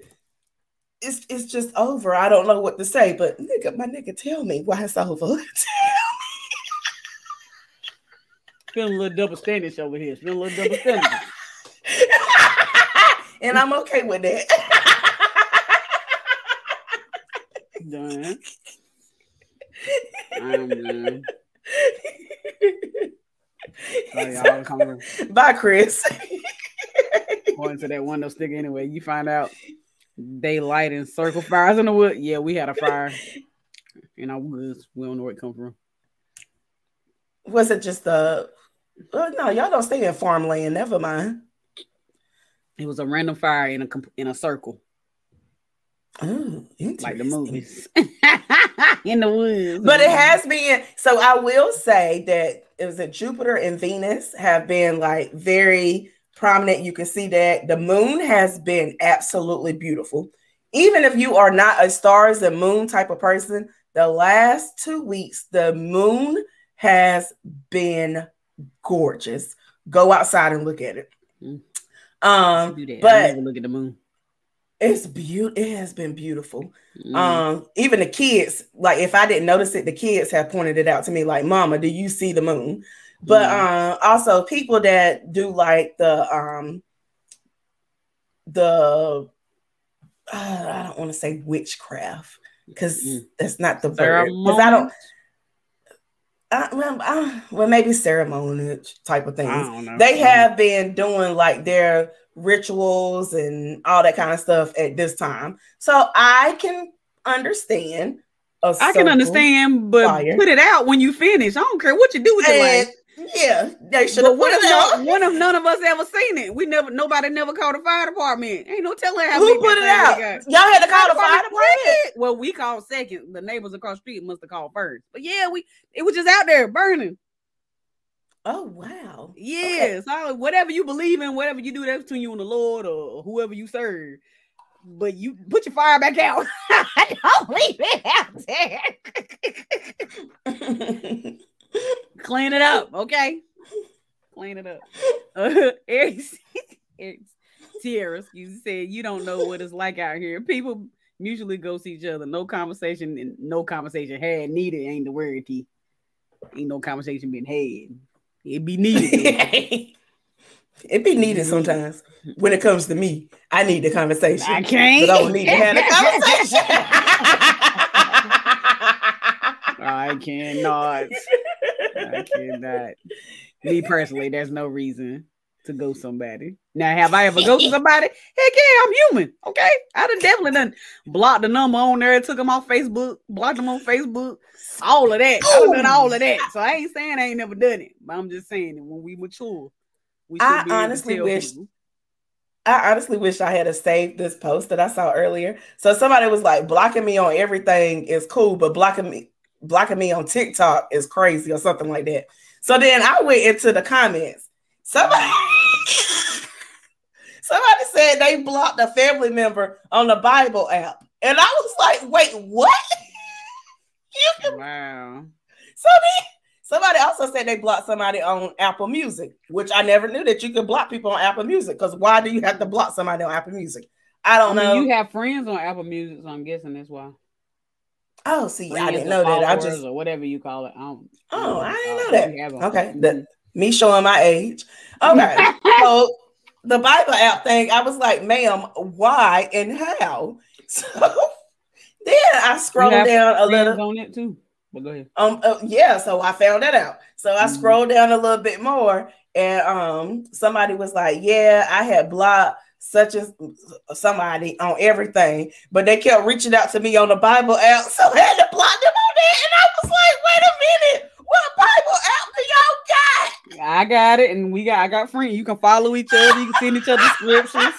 It's, it's just over. I don't know what to say, but nigga, my nigga, tell me why it's over. Feeling a little double standard over here. Feeling a little double standard. and I'm okay with that. Done. I'm done. Y'all come Bye, Chris. going to that window stick anyway. You find out they light and circle fires in the wood. Yeah, we had a fire in our woods. We don't know where it come from. Was it just the? Oh, no, y'all don't stay in farmland. Never mind. It was a random fire in a in a circle, Oh, like the movies, in the woods. But it has been so I will say that it was that Jupiter and Venus have been like very prominent. You can see that the moon has been absolutely beautiful even if you are not a stars and moon type of person, the last two weeks, the moon has been gorgeous. Go outside and look at it. Mm. Um, Do that. I but look at the moon. It's beautiful. It has been beautiful. Mm. Um, even the kids, like if I didn't notice it, the kids have pointed it out to me, like, Mama, do you see the moon? But Mm. uh, also people that do like the um the uh, I don't want to say witchcraft because Mm. that's not the word. Because I don't. I, well, I, well, maybe ceremonial type of things. I don't know. They have been doing like their rituals and all that kind of stuff at this time, so I can understand. I can understand, but fire. put it out when you finish. I don't care what you do with life. yeah, they should But have what put if no, one of none of us ever seen it? We never, nobody never called the fire department. Ain't no telling how Who put it out? Y'all had to call the fire department. Well, we called second. The neighbors across the street must have called first. But yeah, we it was just out there burning. Oh wow. Yeah, so whatever you believe in, whatever you do, that's between you and the Lord or whoever you serve. But you put your fire back out. Don't leave it out there. Clean it up, okay? Clean it up. Uh, Eric, Eric Tierra, excuse me, said you don't know what it's like out here. People mutually ghost each other. No conversation and no conversation had needed ain't the word. T. Ain't no conversation being had. It be needed. it be needed sometimes. When it comes to me, I need the conversation. I can't. But I don't need to have the conversation. I cannot. I cannot. Me personally, there's no reason to go somebody. Now, have I ever go to somebody? Heck yeah, I'm human. Okay. I done definitely done blocked the number on there, took them off Facebook, blocked them on Facebook, all of that. I done all of that. So I ain't saying I ain't never done it, but I'm just saying that when we mature, we should I be able to honestly wish people. I honestly wish I had saved this post that I saw earlier. So somebody was like, blocking me on everything is cool, but blocking me blocking me on TikTok is crazy or something like that. So then I went into the comments. Somebody somebody said they blocked a family member on the Bible app. And I was like, wait, what? can Wow. so then somebody also said they blocked somebody on Apple Music, which I never knew that you could block people on Apple Music. Because why do you have to block somebody on Apple Music? I I don't mean, know. you have friends on Apple Music, so I'm guessing that's why. oh, see, I Friends didn't or know that. I just or whatever you call it. I don't, oh, I didn't know that. we have 'em. Okay, the, me showing my age. Okay, so the Bible app thing, I was like, ma'am, why and how? So then I scrolled down a little. on it too. But go ahead. Um, uh, yeah, so I found that out. So I Mhm. scrolled down a little bit more, and um, somebody was like, "Yeah, I had blocked such as somebody on everything, but they kept reaching out to me on the Bible app, so I had to block them on that." And I was like, "Wait a minute, what Bible app do y'all got?" I got it, and we got I got friends. You can follow each other. You can send each other scriptures.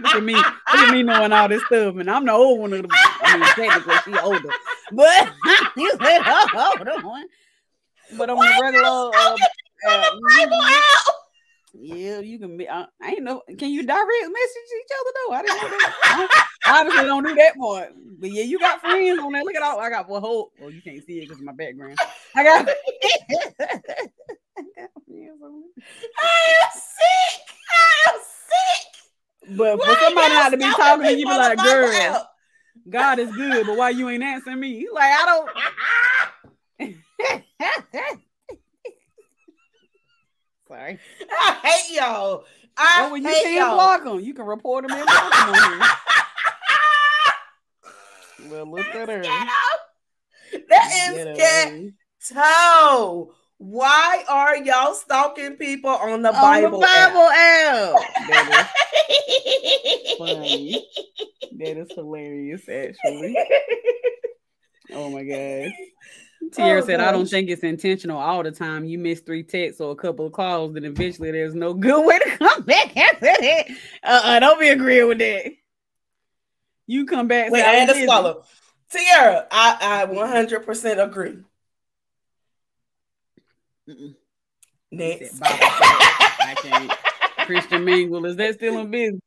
Look at me, look at me knowing all this stuff, and I'm the old one of the. I mean, technically she older, but you said the older one. But on the regular, uh, uh, Bible app. Yeah, you can. be- I, I ain't know. Can you direct message each other though? I didn't know that. I obviously don't do that part. But yeah, you got friends on there. Look at all I got. Well, whole. Well, you can't see it because of my background. I got. I got friends. I am sick. I am sick. But for somebody not to be talking to you, be people on the like, girl, app? God is good, but why you ain't answering me? Like, I don't. Sorry. I hate y'all. I Oh, well, you hate can't y'all. block them. You can report them and block them on here. Well, look at her. That is ghetto. Why are y'all stalking people on the On the Bible? Bible app. App? is funny. That is hilarious, actually. Oh my god. Tierra Oh, said, I don't think it's intentional all the time. You miss three texts or a couple of calls, then eventually there's no good way to come back after that. Uh-uh, don't be agreeing with that. You come back. Wait, say, I had to busy. swallow. Tierra, I, I 100% agree. Mm-mm. Next. Bible. I can't. Christian mingle. Is that still in business?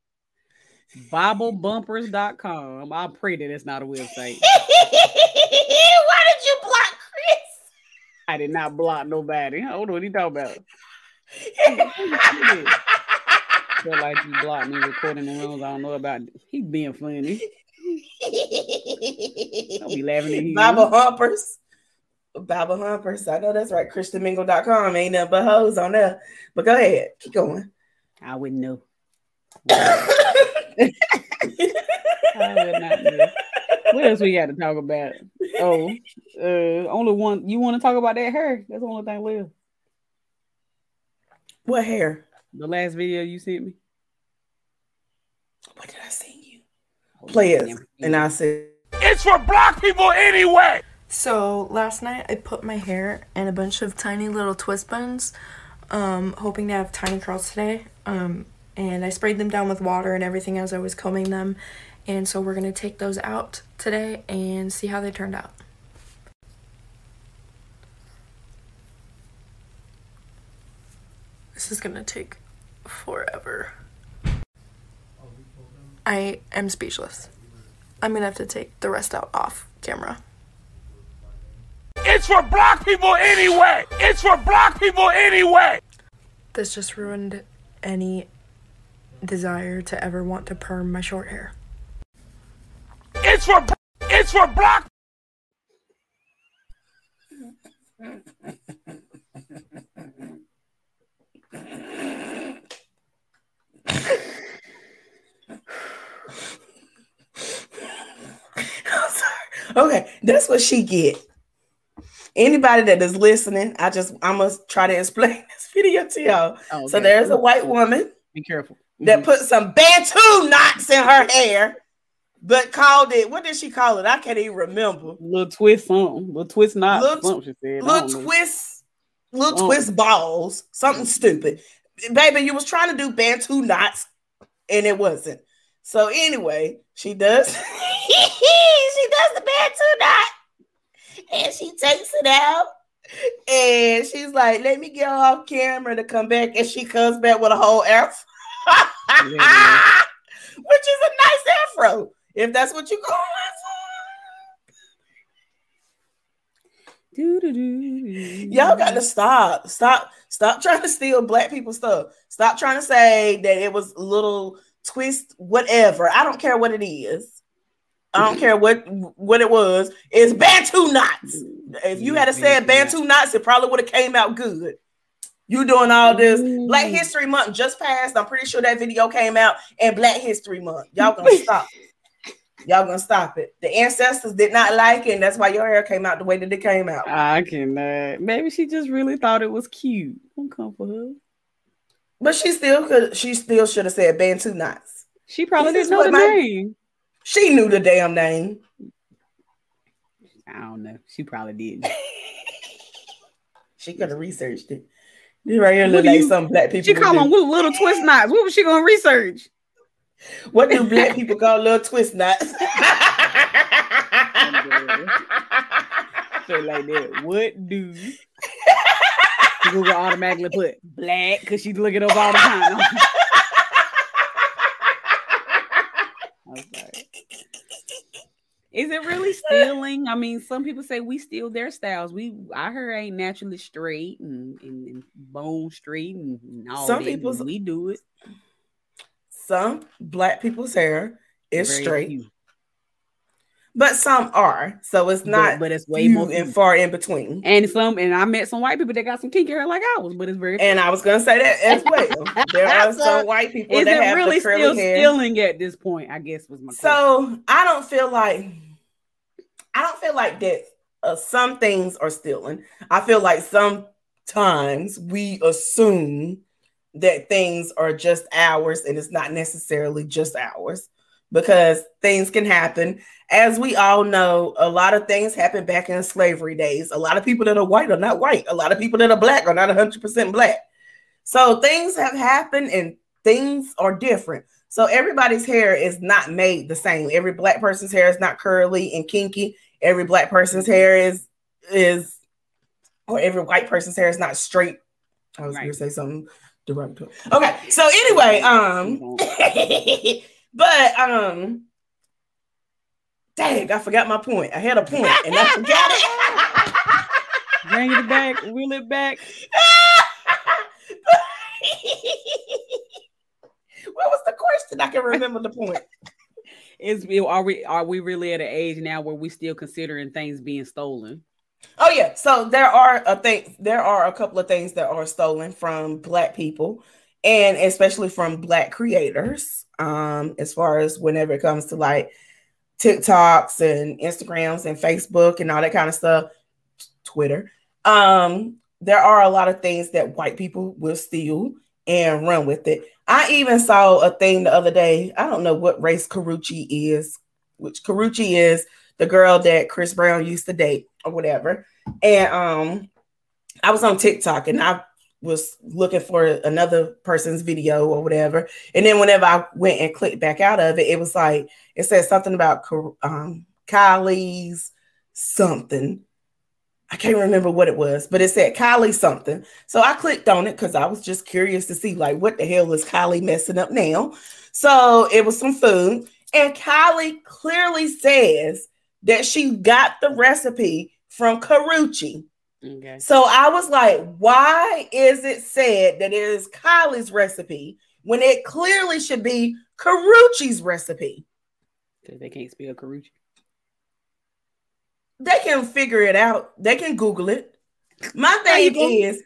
BibleBumpers.com. I pray that it's not a website. Why did you block Chris? I did not block nobody. I don't know what he talking about. Feel like you blocked me recording the rooms. I don't know about. He being funny. Don't be laughing at him. Bible Humpers. Bible Humpers. I know that's right. ChristianMingle.com. Ain't nothing but hoes on there. But go ahead. Keep going. I wouldn't know. I would not know. What else we got to talk about? Oh, uh, only one. You want to talk about that hair? That's the only thing left. What hair? The last video you sent me. What did I send you? Play it. And I said, It's for black people anyway. So last night I put my hair in a bunch of tiny little twist buns, um, hoping to have tiny curls today. Um, and I sprayed them down with water and everything as I was combing them. And so we're gonna take those out today and see how they turned out. This is gonna take forever. I am speechless. I'm gonna have to take the rest out off camera. It's for black people anyway. It's for black people anyway. This just ruined any desire to ever want to perm my short hair. It's for it's for black. I'm sorry. Okay, that's what she get. Anybody that is listening, I just I must try to explain this video to y'all. Oh, So there's a white woman Be careful. that mm-hmm. put some Bantu knots in her hair, but called it what did she call it? I can't even remember. Little twist something. Little twist not Little- something she said. Little know. twist, little Oh. twist balls, something mm-hmm. stupid. Baby, you was trying to do Bantu knots, and it wasn't. So anyway, she does. she does the Bantu knot, and she takes it out, and she's like, "Let me get off camera to come back," and she comes back with a whole afro, which is a nice afro, if that's what you call it. For. Y'all got to stop. Stop. Stop trying to steal black people stuff. Stop trying to say that it was little twist, whatever. I don't care what it is. I don't care what what it was. It's Bantu knots. If you had said Bantu knots, it probably would have came out good. You doing all this Black History Month just passed. I'm pretty sure that video came out in Black History Month. Y'all gonna stop. Y'all gonna stop it. The ancestors did not like it, and that's why your hair came out the way that it came out. I cannot. Maybe she just really thought it was cute. Don't come for her. But she still could. She still should have said Bantu knots. She probably This didn't know the my- name. She knew the damn name. I don't know. She probably did. She could have researched it. You right here look like some black people. She call them little twist knots. What was she gonna research? What do black people call little twist knots? Say like that. What do Google automatically put black because she look it up all the time? I was like, Is it really stealing? I mean, some people say we steal their styles. We, I heard, ain't naturally straight and, and, and bone straight and, and all Some but we do it. Some black people's hair is Very straight, few. but some are. So it's not. but it's way few more and far in between. And some, and I met some white people that got some kinky hair like ours, but it's very. And I was gonna say that as well. There are So, some white people Is that it have really the curly still hair. stealing at this point? I guess was my question. So I don't feel like I don't feel like that. Uh, some things are stealing. I feel like sometimes we assume that things are just ours and it's not necessarily just ours because things can happen. As we all know, a lot of things happened back in slavery days. A lot of people that are white are not white. A lot of people that are black are not 100% black. So things have happened and things are different. So everybody's hair is not made the same. Every black person's hair is not curly and kinky. Every black person's hair is is or every white person's hair is not straight. I was gonna say something derogatory. Okay, so anyway, um But um, dang, I forgot my point. I had a point and I forgot it. Bring it back, wheel it back. what was the question? I can remember the point. Is are we are we really at an age now where we still considering things being stolen? Oh yeah, so there are a thing. There are a couple of things that are stolen from Black people, and especially from Black creators. Um, as far as whenever it comes to like TikToks and Instagrams and Facebook and all that kind of stuff, Twitter. Um, there are a lot of things that white people will steal and run with it. I even saw a thing the other day. I don't know what race Karrueche is, which Karrueche is the girl that Chris Brown used to date or whatever. And um I was on TikTok and I was looking for another person's video or whatever. And then whenever I went and clicked back out of it, it was like it said something about um Kylie's something. I can't remember what it was, but it said Kylie something. So I clicked on it because I was just curious to see, like, what the hell is Kylie messing up now? So it was some food. And Kylie clearly says that she got the recipe from Karrueche. Okay. So I was like, why is it said that it is Kylie's recipe when it clearly should be Karrueche's recipe? Because they can't spell Karrueche they can figure it out. They can Google it. My thing is,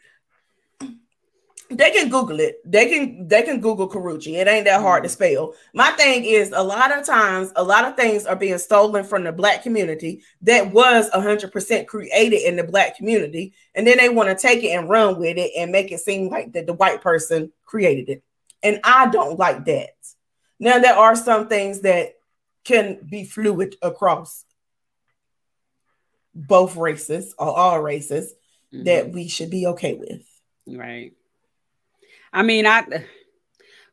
they can Google it. They can they can Google Karrueche. It ain't that hard to mm-hmm. spell. My thing is, a lot of times, a lot of things are being stolen from the black community that was hundred percent created in the black community, and then they want to take it and run with it and make it seem like that the white person created it. And I don't like that. Now there are some things that can be fluid across both races or all races mm-hmm. that we should be okay with. Right. I mean, I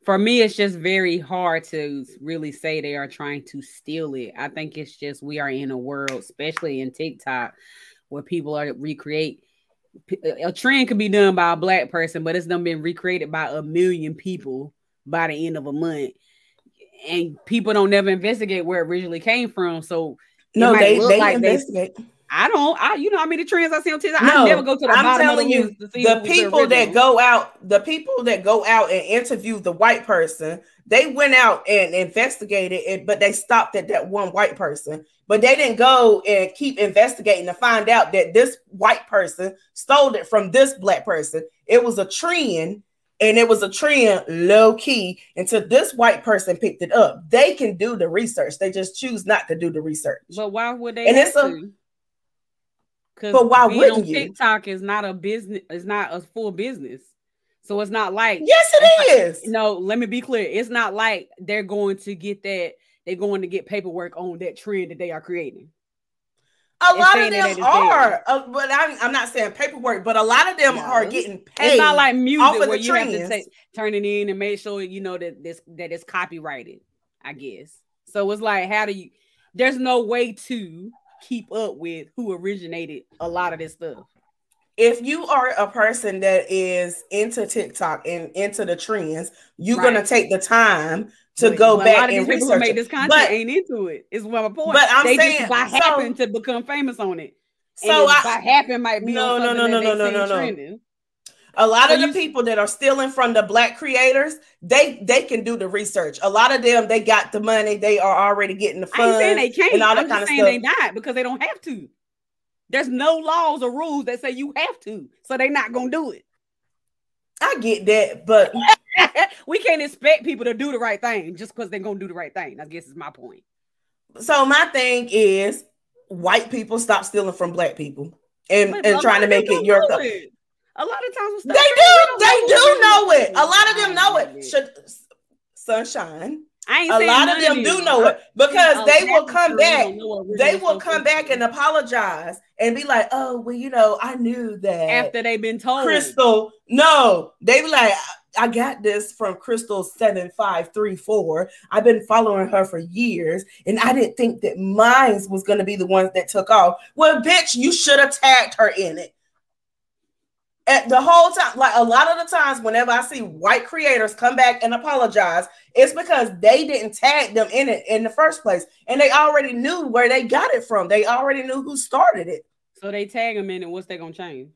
for me it's just very hard to really say they are trying to steal it. I think it's just we are in a world, especially in TikTok, where people are to recreate a trend could be done by a black person, but it's done been recreated by a million people by the end of a month. And people don't never investigate where it originally came from. So no, they, they like investigate. They, I don't. I you know how many trends I see on TikTok. No, I never go to the I'm telling you, the people that go out, the people that go out and interview the white person, they went out and investigated it, but they stopped at that one white person. But they didn't go and keep investigating to find out that this white person stole it from this black person. It was a trend and it was a trend low key until this white person picked it up. They can do the research. They just choose not to do the research. But why would they? And it's a Because why wouldn't you? TikTok is not a business, it's not a full business. So it's not like yes, it is. no, let me be clear. It's not like they're going to get that, they're going to get paperwork on that trend that they are creating. A lot of them are, uh, but I'm, I'm, not saying paperwork, but a lot of them no. are getting paid. It's not like music where you trends. have to take, turn it in and make sure you know that this that it's copyrighted. I guess so. It's like how do you? There's no way to keep up with who originated a lot of this stuff. If you are a person that is into TikTok and into the trends, you're right. gonna take the time to but, go back and research. Make this content but, ain't into it. It's my point. But I'm they saying, just by so, happen to become famous on it. So I, by happen might be no, no, no, no, no, no, no, no. A lot so of the people that are stealing from the black creators, they they can do the research. A lot of them, they got the money, they are already getting the funds. I ain't saying they can't. And all that I'm kind of saying they not because they don't have to. There's no laws or rules that say you have to, so they're not gonna do it. I get that, but we can't expect people to do the right thing just because they're gonna do the right thing. I guess is my point. So my thing is, white people stop stealing from black people and, and trying to make it your thing. A lot of times they do, they do know it. A lot of them know it. Should sunshine. A lot of them do know it because they will come back. They will come back and apologize and be like, "Oh, well, you know, I knew that." After they've been told, Crystal, no, they be like, "I got this from Crystal seven five three four. I've been following her for years, and I didn't think that mine was going to be the ones that took off." Well, bitch, you should have tagged her in it. At the whole time, like a lot of the times, whenever I see white creators come back and apologize, it's because they didn't tag them in it in the first place, and they already knew where they got it from. They already knew who started it. So they tag them in it. What's they gonna change?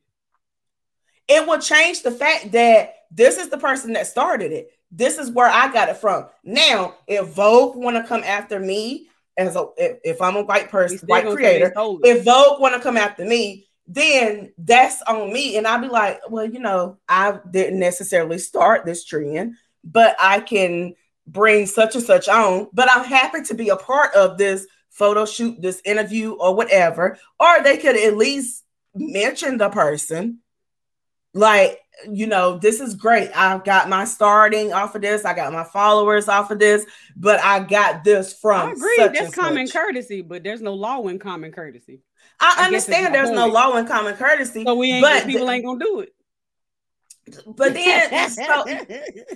It will change the fact that this is the person that started it. This is where I got it from. Now, if Vogue want to come after me as a if, if I'm a white person, white creator, they stole it. if Vogue want to come after me, then that's on me. And I'll be like, well, you know, I didn't necessarily start this trend, but I can bring such and such on. But I'm happy to be a part of this photo shoot, this interview, or whatever. Or they could at least mention the person like you know this is great i've got my starting off of this i got my followers off of this but i got this from I agree. such That's common courtesy, but there's no law in common courtesy. I I understand there's no law in common courtesy So we ain't but people ain't gonna do it. but then so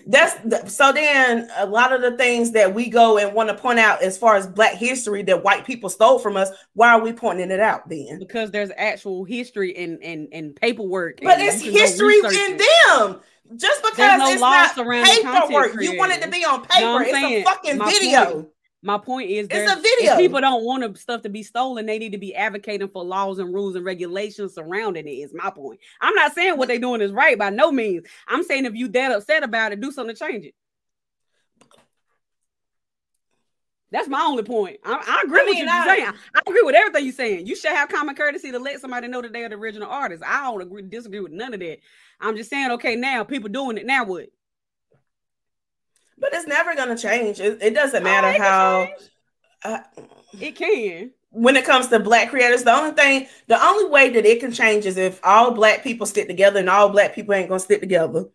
that's the- so then a lot of the things that we go and want to point out as far as black history that white people stole from us why are we pointing it out then? Because there's actual history and and and paperwork. but and it's you can go history in them. Just because no it's not paperwork. You want it to be on paper. It's saying? a fucking video. point- my point is, It's a video. People don't want stuff to be stolen, they need to be advocating for laws and rules and regulations surrounding it. Is my point. I'm not saying what they're doing is right by no means. I'm saying if you that upset about it, do something to change it. That's my only point. I, I agree I with mean, you I- saying. I agree with everything you're saying. You should have common courtesy to let somebody know that they're the original artist. I don't agree, disagree with none of that. I'm just saying, okay, now people doing it. Now what? But it's never gonna change. It, it doesn't Oh, matter it how. uh, It can. when it comes to black creators, the only thing, the only way that it can change is if all black people stick together, and all black people ain't gonna stick together.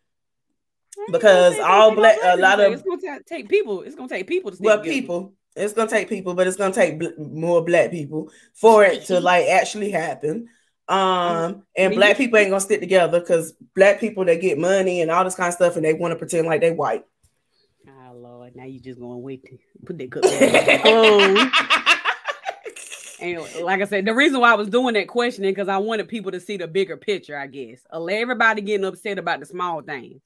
Because all black, a lot of it's gonna take people. It's gonna take people to stick well, together. people, it's gonna take people, but it's gonna take bl- more black people for it to like actually happen. Um, and black people ain't gonna stick together because black people they get money and all this kind of stuff, and they want to pretend like they white. Lord, now you just gonna wait to put that cup oh. And like I said, the reason why I was doing that questioning because I wanted people to see the bigger picture. I guess everybody getting upset about the small things.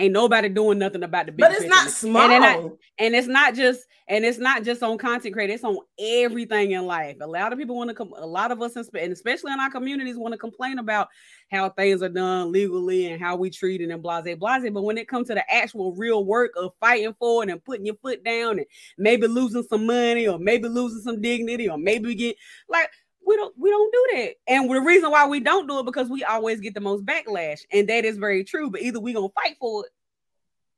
Ain't nobody doing nothing about the big. But it's not And, not- small. and it's not just and it's not just on content creators. It's on everything in life. A lot of people want to come. A lot of us, and especially in our communities, want to complain about how things are done legally and how we treat it and blase blase. But when it comes to the actual real work of fighting for it and putting your foot down and maybe losing some money or maybe losing some dignity or maybe get like we don't we don't do that. And the reason why we don't do it because we always get the most backlash, and that is very true. But either we gonna fight for it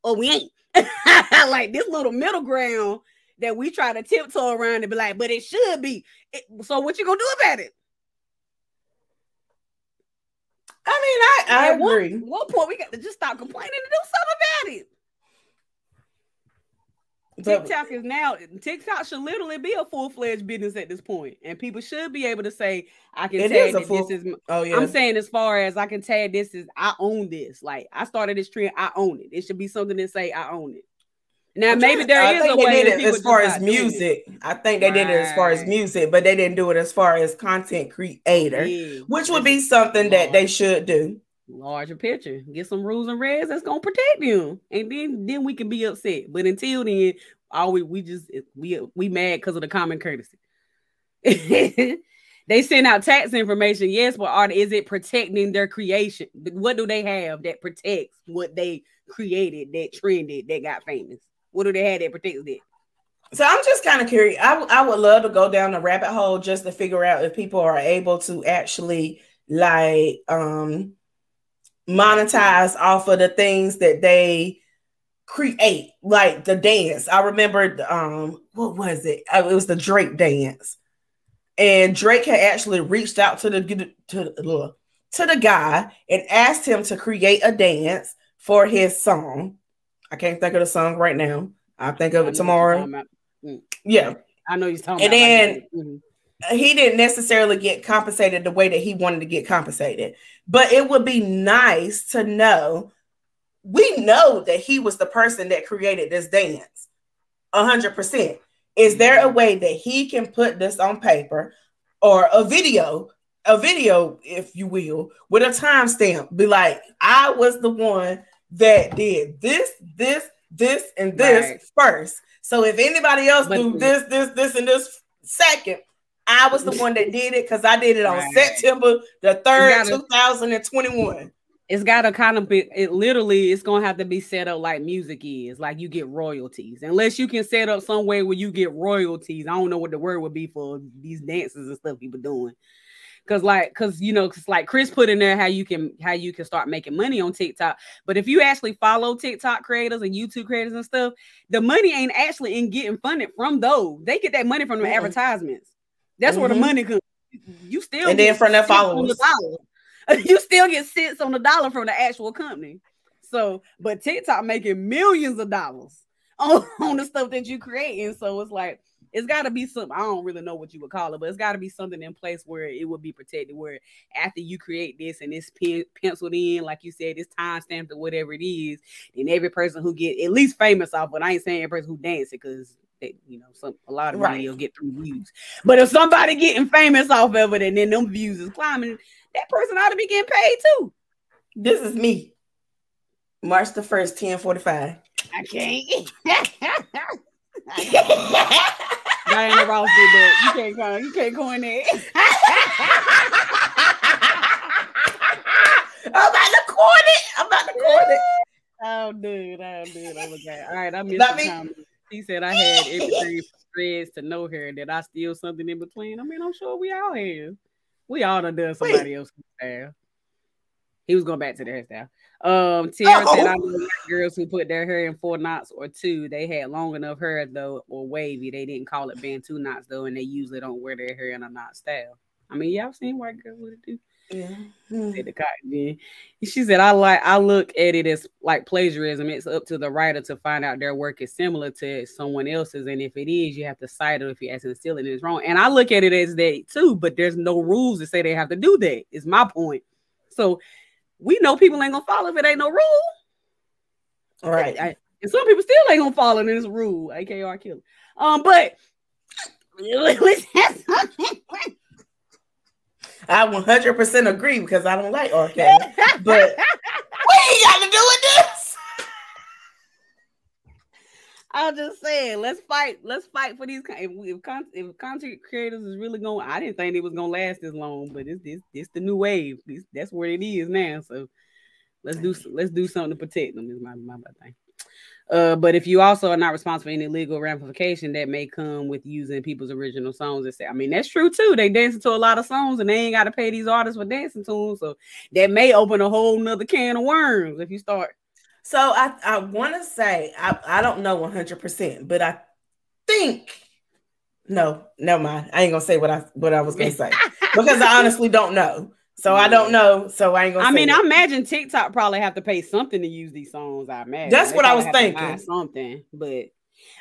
or we ain't. like this little middle ground that we try to tiptoe around and be like, but it should be. It- so what you gonna do about it? I mean, I, I At one- agree. One, point we got to just stop complaining and do something about it. But- TikTok is now TikTok should literally be a full fledged business at this point, and people should be able to say, "I can tag is a that full- this is." oh, yeah. I'm saying as far as I can tag this is I own this. Like I started this trend, I own it. It should be something that say I own it. Now I'm maybe there I is a way did as far as music. I think they did it as far as music, but they didn't do it as far as content creator, Yeah. which would be something that they should do. Larger picture. Get some rules and regs that's gonna protect them, and then then we can be upset. But until then, all we we just we we mad because of the common courtesy. they send out tax information, yes, but are is it protecting their creation? What do they have that protects what they created, that trended, that got famous? What do they have that protects that? So I'm just kind of curious. I, I would love to go down the rabbit hole just to figure out if people are able to actually like um monetize off of the things that they create, like the dance. I remember um what was it? Uh, It was the Drake dance, and Drake had actually reached out to the to the to the guy and asked him to create a dance for his song. I can't think of the song right now. I'll think of it know what you're tomorrow. Mm. Yeah. I know you're talking And about. then like, mhm. He didn't necessarily get compensated the way that he wanted to get compensated. But it would be nice to know. We know that he was the person that created this dance. A hundred percent. Is there a mm-hmm. way that he can put this on paper or a video a video, if you will, with a timestamp. Be like, I was the one that did this, this, this, and this Right. first. So if anybody else But- do this, this, this, and this second, I was the one that did it because I did it on Right. September the third, two thousand and twenty-one. it's got to kind of be it literally it's gonna have to be set up like music is like you get royalties unless you can set up some way where you get royalties i don't know what the word would be for these dances and stuff people doing because like because you know because like chris put in there how you can how you can start making money on tiktok but if you actually follow tiktok creators and youtube creators and stuff the money ain't actually in getting funded from those they get that money from the Mhm. advertisements that's where the Mhm. money comes you still And then get from their the followers. dollar. you still get cents on the dollar from the actual company. So, but TikTok making millions of dollars on, on the stuff that you create. And so it's like, it's got to be something. I don't really know what you would call it, but it's got to be something in place where it would be protected. Where after you create this and it's pen, penciled in, like you said, it's time stamped or whatever it is, then every person who get at least famous off. But I ain't saying every person who dance it because they, you know, some a lot of Right. videos get through views. But if somebody getting famous off of it and then them views is climbing, that person ought to be getting paid too. This is me. March the first, ten forty-five. I can't. Diana Ross did that. You can't go. You can't go in there. I'm about to coin it. I'm about to coin it. Oh, dude. Oh, dude. Okay. All right. I'm Not the me. Comment. He said I had everything from threads to know her. That I steal something in between. I mean, I'm sure we all have. We all done done somebody else's hairstyle. He was going back to the hairstyle. Um, Tara said I know girls who put their hair in four knots or two. They had long enough hair though, or wavy. They didn't call it bantu knots though, and they usually don't wear their hair in a knot style. I mean, I've seen white girls with it too. Yeah. Said the cotton gin. She said, I like I look at it as like plagiarism. It's up to the writer to find out their work is similar to someone else's. And if it is, you have to cite it if you're asking stealing it is wrong. And I look at it as that too, but there's no rules to say they have to do that, is my point. So we know people ain't gonna follow if it ain't no rule. All right. I- and some people still ain't gonna follow in this rule, AKR killer. Um, but I 100% agree because I don't like R. Kelly. But we ain't got to do with this. I'm just saying, let's fight. Let's fight for these. If, we- if, con- if content creators is really going, I didn't think it was gonna last this long, but it's this this the new wave. This, that's where it is now. So let's do let's do something to protect them. Is my my, my thing. Uh, but if you also are not responsible for any legal ramification that may come with using people's original songs, and say, I mean, that's true too. They dancing to a lot of songs, and they ain't got to pay these artists for dancing to them. So that may open a whole nother can of worms if you start. So I, I want to say, I, I don't know 100%, but I think, no, never mind. I ain't going to say what I, what I was going to say because I honestly don't know. So I don't know. So I ain't going to I mean, it. I imagine TikTok probably have to pay something to use these songs. I imagine That's They what I was thinking. Something, but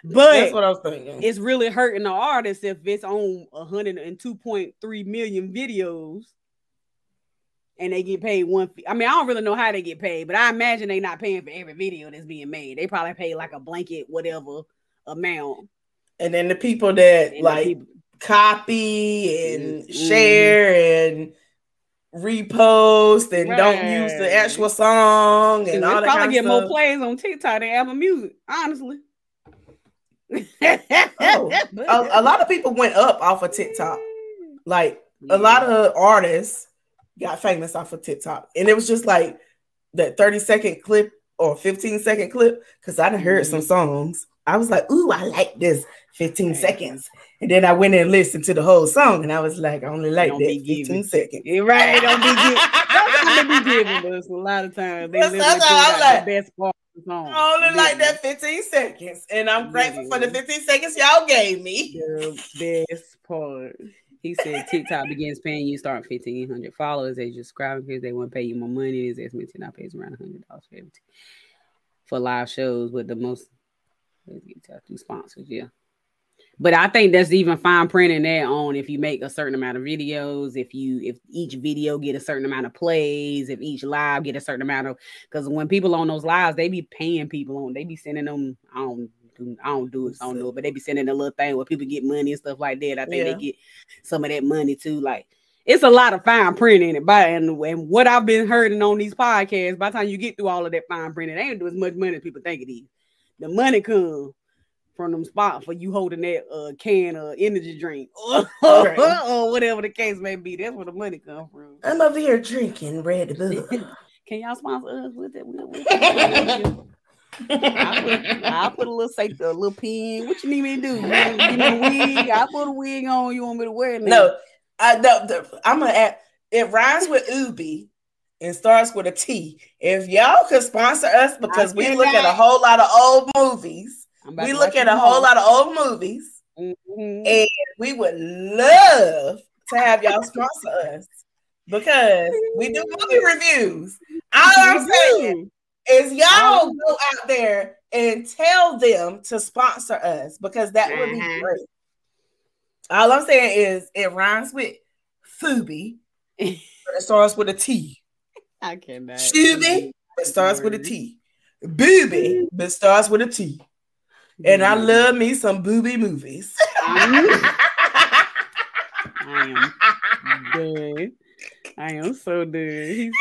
but That's what I was thinking. it's really hurting the artist if it's on 102.3 million videos and they get paid one fee. I mean, I don't really know how they get paid, but I imagine they're not paying for every video that's being made. They probably pay like a blanket whatever amount. And then the people that And like people- copy and Mhm. share and repost and don't use the actual song and all that probably get of more plays on TikTok than Apple Music, honestly. Oh, a, a lot of people went up off of TikTok. Like a lot of artists got famous off of TikTok, and it was just like that 30 second clip or 15 second clip because I done heard Mm-hmm. some songs. I was like, ooh, I like this 15 seconds. And then I went and listened to the whole song, and I was like, I only like Don't that be 15 giving. seconds. Yeah, right. Don't be giving. Don't be giving us a lot of times. They That's- literally that's pull I'm like- the best part of the song. I only like that 15 seconds, and I'm grateful for the 15 seconds y'all gave me. The best part. He said TikTok begins paying you start fifteen hundred followers. They just subscribe because they want to pay you more money. It's estimated now pays around hundred dollars for everything for live shows with the most. Let's get to through sponsors, yeah. But I think that's even fine printing that on if you make a certain amount of videos, if you if each video get a certain amount of plays, if each live get a certain amount of because when people on those lives, they be paying people on, they be sending them. I don't I don't do it, so I don't know it, but they be sending a little thing where people get money and stuff like that. I think Yeah. they get some of that money too. Like it's a lot of fine print in it. By and, and what I've been hearing on these podcasts, by the time you get through all of that fine print, it ain't do as much money as people think it is. The money come from them spot for you holding that uh, can of energy drink or, or whatever the case may be. That's where the money come from. I'm over here drinking Red Bull. Can y'all sponsor us with it? I'll, put, I'll put a little say a little pin. What you need me to do? You want me to give me a wig? I'll put a wig on. You want me to wear it? now? No, I no, the, I'm gonna add it rhymes with Ubi and starts with a T. If y'all could sponsor us because we look at a whole lot of old movies, we look at a whole lot of old movies, Mhm. and we would love to have y'all sponsor us because we do movie reviews. All I'm saying is y'all go out there and tell them to sponsor us because that would be Uh-huh. great. All I'm saying is it rhymes with Fubi. but it starts with a T. I cannot. Shuby, it starts with a T. Booby, but it starts with a T. And I love me some booby movies. I am done. I am so done. He's,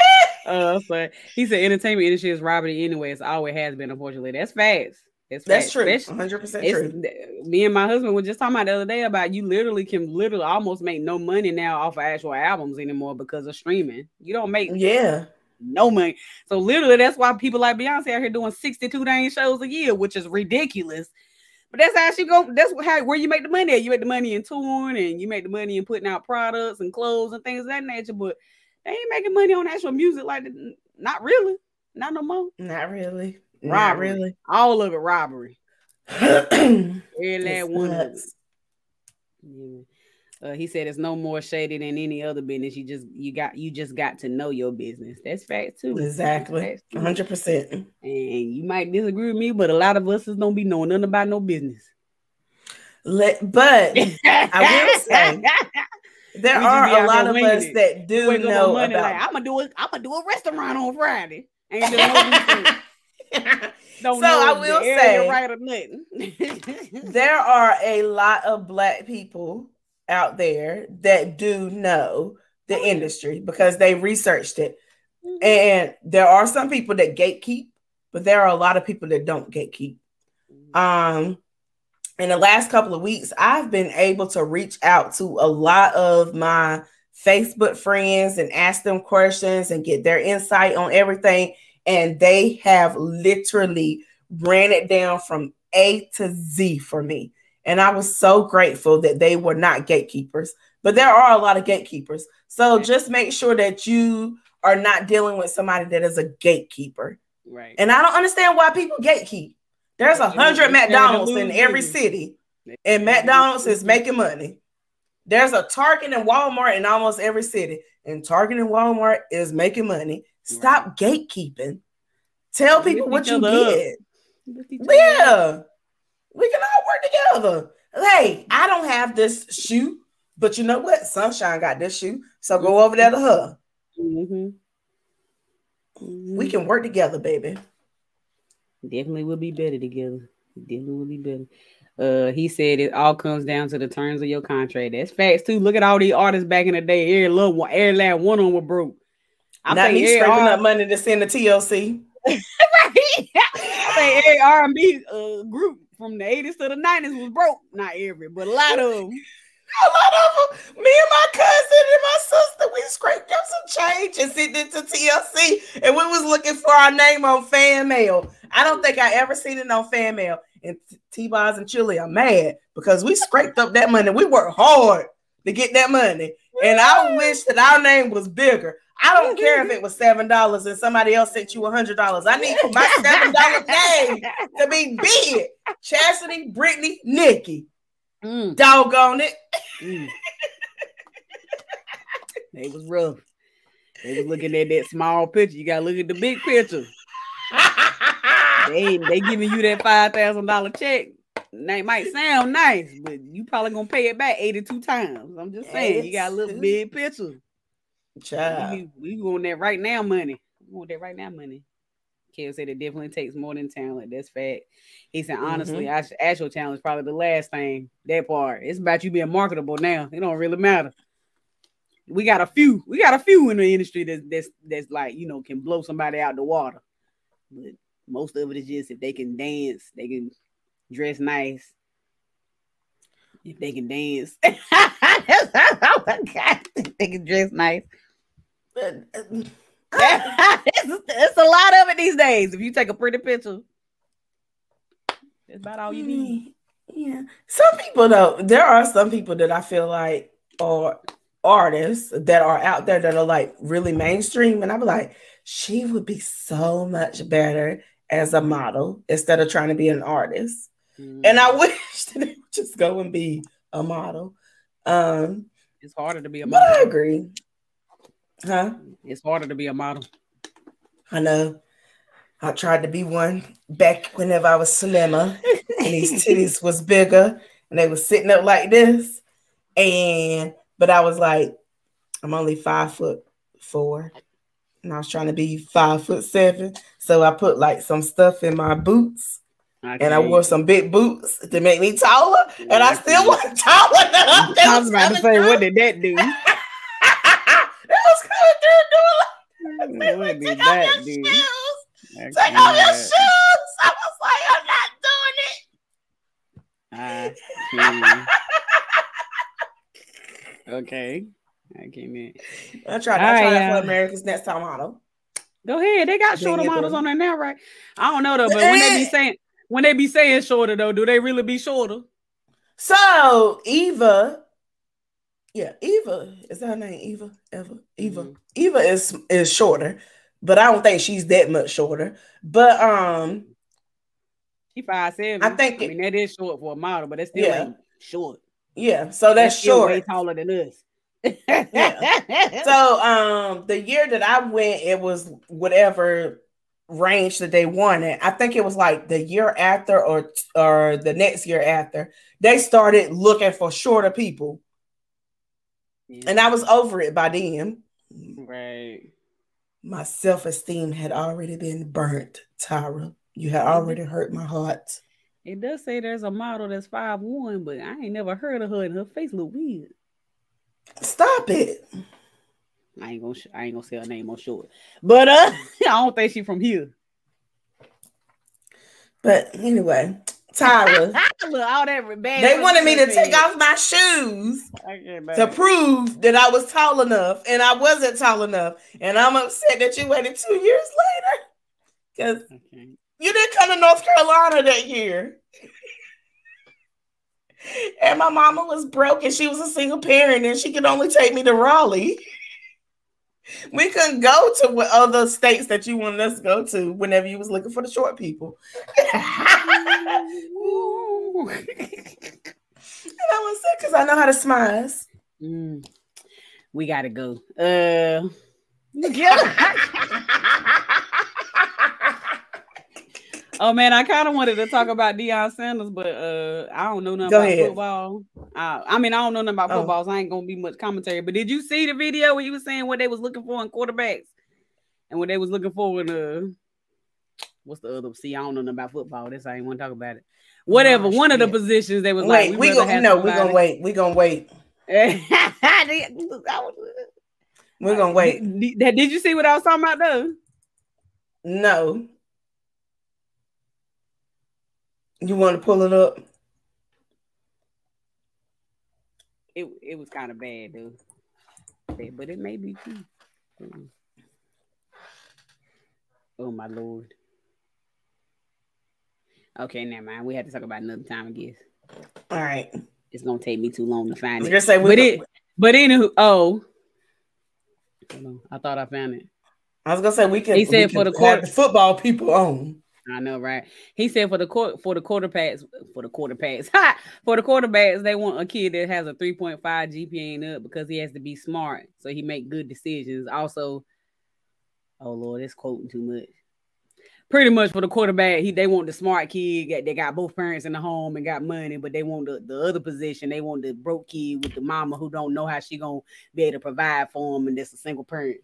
uh, so he said entertainment industry is robbery anyway. It's always has been, unfortunately. That's facts. That's That's true. Especially- 100% true. Me and my husband were just talking about the other day about you literally can literally almost make no money now off of actual albums anymore because of streaming. You don't make Yeah. No money. So literally that's why people like Beyonce out here doing 62 dang shows a year, which is ridiculous. But that's how she go. That's how where you make the money at. You make the money in touring and you make the money in putting out products and clothes and things of that nature. But they ain't making money on actual music like that. Not really. Not no more. Not really. Not Robbery. really. All of it robbery. Every last one of it. Yeah. Uh, he said it's no more shady than any other business. You just you got you just got to know your business. That's fact too. Exactly. 100%. And you might disagree with me, but a lot of us is don't be knowing nothing about no business. Let, but I will say there are a lot of us it. that do Wake know about like I'm gonna do it. I'm gonna do a restaurant on Friday. Ain't no. Don't So I will say- right or nothing. there are a lot of black people out there that do know the industry because they researched it. And there are some people that gatekeep, but there are a lot of people that don't gatekeep. Um in the last couple of weeks, I've been able to reach out to a lot of my Facebook friends and ask them questions and get their insight on everything. And they have literally ran it down from A to Z for me. And I was so grateful that they were not gatekeepers, but there are a lot of gatekeepers. So just make sure that you are not dealing with somebody that is a gatekeeper. right. And I don't understand why people gatekeep. There's a hundred McDonald's in every city, and McDonald's is making money. There's a Target and Walmart in almost every city, and Target and Walmart is making money. Stop gatekeeping. Tell people what you did. up. get. Lift each other up. Yeah, we can all work together. Hey, I don't have this shoe, but you know what? Sunshine got this shoe, so go over there to her. Mhm. We can work together, baby. Definitely we'll be better together. Definitely will be better. Uh, he said it all comes down to the terms of your contract. That's facts too. Look at all these artists back in the day. Every little one, every last one of them were broke. I Not think me every scraping R- up money to send to TLC. I think every R and B uh, group from the eighties to the nineties was broke. Not every, but a lot of them. A lot of them. Me and my cousin and my sister, we scraped up some change and sent it to TLC, and we was looking for our name on fan mail. I don't think I ever seen it on fan mail. And T Boz and Chili are mad because we scraped up that money. We worked hard to get that money, and I wish that our name was bigger. I don't care if it was seven dollars and somebody else sent you a hundred dollars. I need my seven dollar name to be big. Chastity, Brittany, Nikki. Mm, Doggone it. mm. they was rough. They was looking at that small picture. You gotta look at the big picture. they they giving you that five thousand dollar check. That might sound nice, but you probably gonna pay it back eighty two times. I'm just saying, you got a little big picture. Child. We, we want that right now money. We want that right now money. Kev said it definitely takes more than talent. That's fact. He said mm-hmm. honestly, act- actual talent is probably the last thing. That part. It's about you being marketable now. It don't really matter. we got a few. We got a few in the industry that's that's that's like you know can blow somebody out the water. But most of it is just if they can dance, they can dress nice. If they can dance, oh my god, they can dress nice. it's, it's a lot of it these days. If you take a pretty picture, it's about all you need. Yeah. Some people though, there are some people that I feel like are artists that are out there that are like really mainstream. And I'm like, she would be so much better as a model instead of trying to be an artist. Mm. And I wish that they would just go and be a model. Um it's harder to be a model. I agree. Huh? It's harder to be a model. I know. I tried to be one back whenever I was slimmer and these titties was bigger and they was sitting up like this. And but I was like, I'm only five foot four. And I was trying to be five foot seven. So I put like some stuff in my boots. Okay. And I wore some big boots to make me taller. And I still wasn't tall enough. I was about to say, what did that do? that was good, dude. Doing like, what did that do? Shoes. Take off your shoes. I was like, I'm not doing it. Uh, okay. I came in. I tried. I tried that for America's Next Top Model. Go ahead. They got shorter models on there now, right? I don't know though, but when they be saying when they be saying shorter though, do they really be shorter? So Eva, yeah, Eva is that her name? Eva, Eva, Eva, mm-hmm. Eva is is shorter, but I don't think she's that much shorter. But um, she five seven. I think I mean that is short for a model, but that's still yeah. short. Yeah, so that's, that's short. Way taller than us. yeah. So um, the year that I went, it was whatever range that they wanted. I think it was like the year after or or the next year after they started looking for shorter people. Yeah. And I was over it by then. Right. My self-esteem had already been burnt, Tyra. You had already hurt my heart. It does say there's a model that's five one, but I ain't never heard of her, and her face look weird. Stop it. I ain't gonna I ain't gonna say her name on short, but uh, I don't think she from here. But anyway, Tyra, look, all that bad they wanted me to take off my shoes to prove that I was tall enough, and I wasn't tall enough, and I'm upset that you waited two years later. Because okay. you didn't come to North Carolina that year. And my mama was broke and she was a single parent and she could only take me to Raleigh. We couldn't go to other states that you wanted us to go to whenever you was looking for the short people. and I was sick because I know how to smile. Mm. We gotta go. Uh, yeah. Oh man, I kind of wanted to talk about Deion Sanders, but uh, I don't know nothing Go about ahead. football. Uh, I mean, I don't know nothing about oh. football, so I ain't gonna be much commentary. But did you see the video where he was saying what they was looking for in quarterbacks and what they was looking for in uh, what's the other? See, I don't know nothing about football. This I ain't want to talk about it. Whatever, oh, one of the positions they was wait, like, we, we gonna no, we gonna wait, we gonna wait. We're gonna wait. Did, did you see what I was talking about though? No. You want to pull it up? It it was kind of bad, dude. But it may be too. Mm. Oh my lord. Okay, never mind. We have to talk about another time, I guess. All right. It's gonna take me too long to find it. Say but it, but anywho, oh, I thought I found it. I was gonna say we can. He said for the court football people on. I know, right? He said for the court for the quarterbacks for the quarterbacks for the quarterbacks they want a kid that has a 3.5 GPA and up because he has to be smart so he make good decisions. Also, oh lord, it's quoting too much. Pretty much for the quarterback, he they want the smart kid. They got both parents in the home and got money, but they want the, the other position. They want the broke kid with the mama who don't know how she gonna be able to provide for him, and that's a single parent.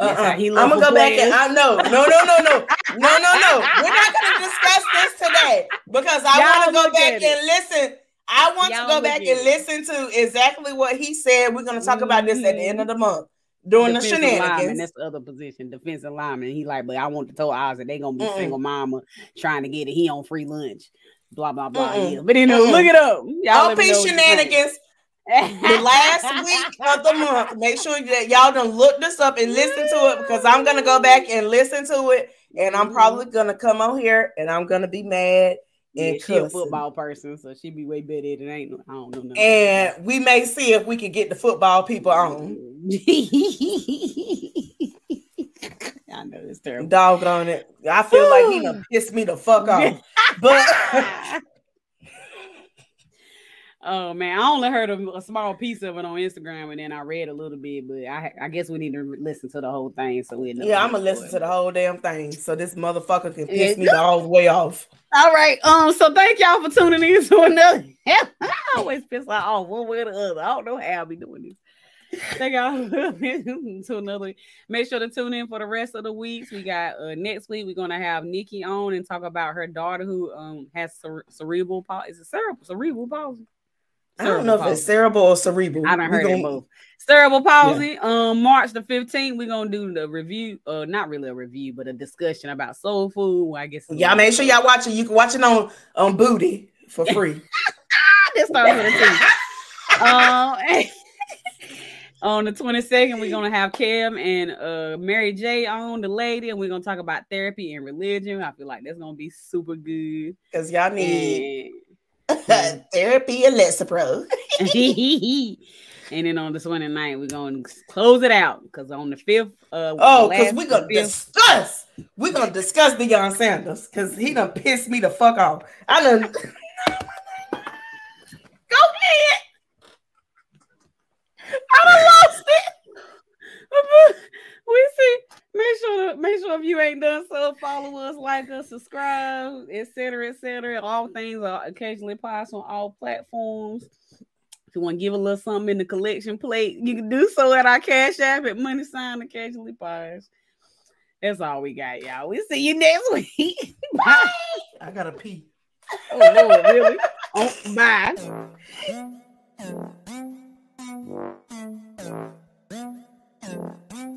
Uh-uh. I'm gonna go back and I know, no, no, no, no, no, no, no. We're not gonna discuss this today because I want to go back and listen. I want Y'all to go back and listen to exactly what he said. We're gonna talk about this at the end mm-hmm. of the month during the lineman, shenanigans. that's the other position, defensive lineman. He like, but I want to tell Oz that they gonna be Mm-mm. single mama trying to get it. He on free lunch. Blah blah blah. Yeah. But you know, Mm-mm. look it up. Y'all OP me know what you think. shenanigans. The last week of the month. Make sure that y'all done look this up and listen to it because I'm gonna go back and listen to it, and I'm mm-hmm. probably gonna come on here and I'm gonna be mad Yeah, and she a football person, so she be way better it. Ain't I don't know. nothing. And we may see if we can get the football people on. I know it's terrible. Doggone it. I feel like he done pissed me the fuck off. But Oh man, I only heard a, a small piece of it on Instagram, and then I read a little bit. But I, I guess we need to listen to the whole thing so we know. yeah, I'm gonna listen to the whole damn thing so this motherfucker can piss me the whole way off. All right. Um. So thank y'all for tuning in to another. I always piss out off one way or the other. I don't know how I be doing this. Thank y'all to another. Make sure to tune in for the rest of the weeks. We got uh next week. We're gonna have Nikki on and talk about her daughter who um has cere- cerebral palsy. Is it cerebral cerebral palsy? I don't know if it's cerebral or cerebral. I don't heard it gon- both. Cerebral palsy. Um, March the 15th, we're gonna do the review. Uh, not really a review, but a discussion about soul food. Well, I guess Y'all make sure y'all watch it. You can watch it on on Booty for free. this starts with a T. um, on the 22nd, we're gonna have Cam and uh Mary J on the lady, and we're gonna talk about therapy and religion. I feel like that's gonna be super good. Cause y'all need And- therapy and Lexapro. and then on this the 29th, we're gonna close it out because on the 5th, uh, Oh, because we're gonna fifth- discuss. We're gonna discuss Deion Sanders because he done pissed me the fuck off. I done go ahead. I done lost it. we see. Make sure, to, make sure if you ain't done so, follow us, like us, subscribe, etc., etc. All things are occasionally possible on all platforms. If you want to give a little something in the collection plate, you can do so at our Cash App at Money Sign Occasionally Pies. That's all we got, y'all. We see you next week. Bye. I gotta pee. Oh Lord, really? Oh, bye.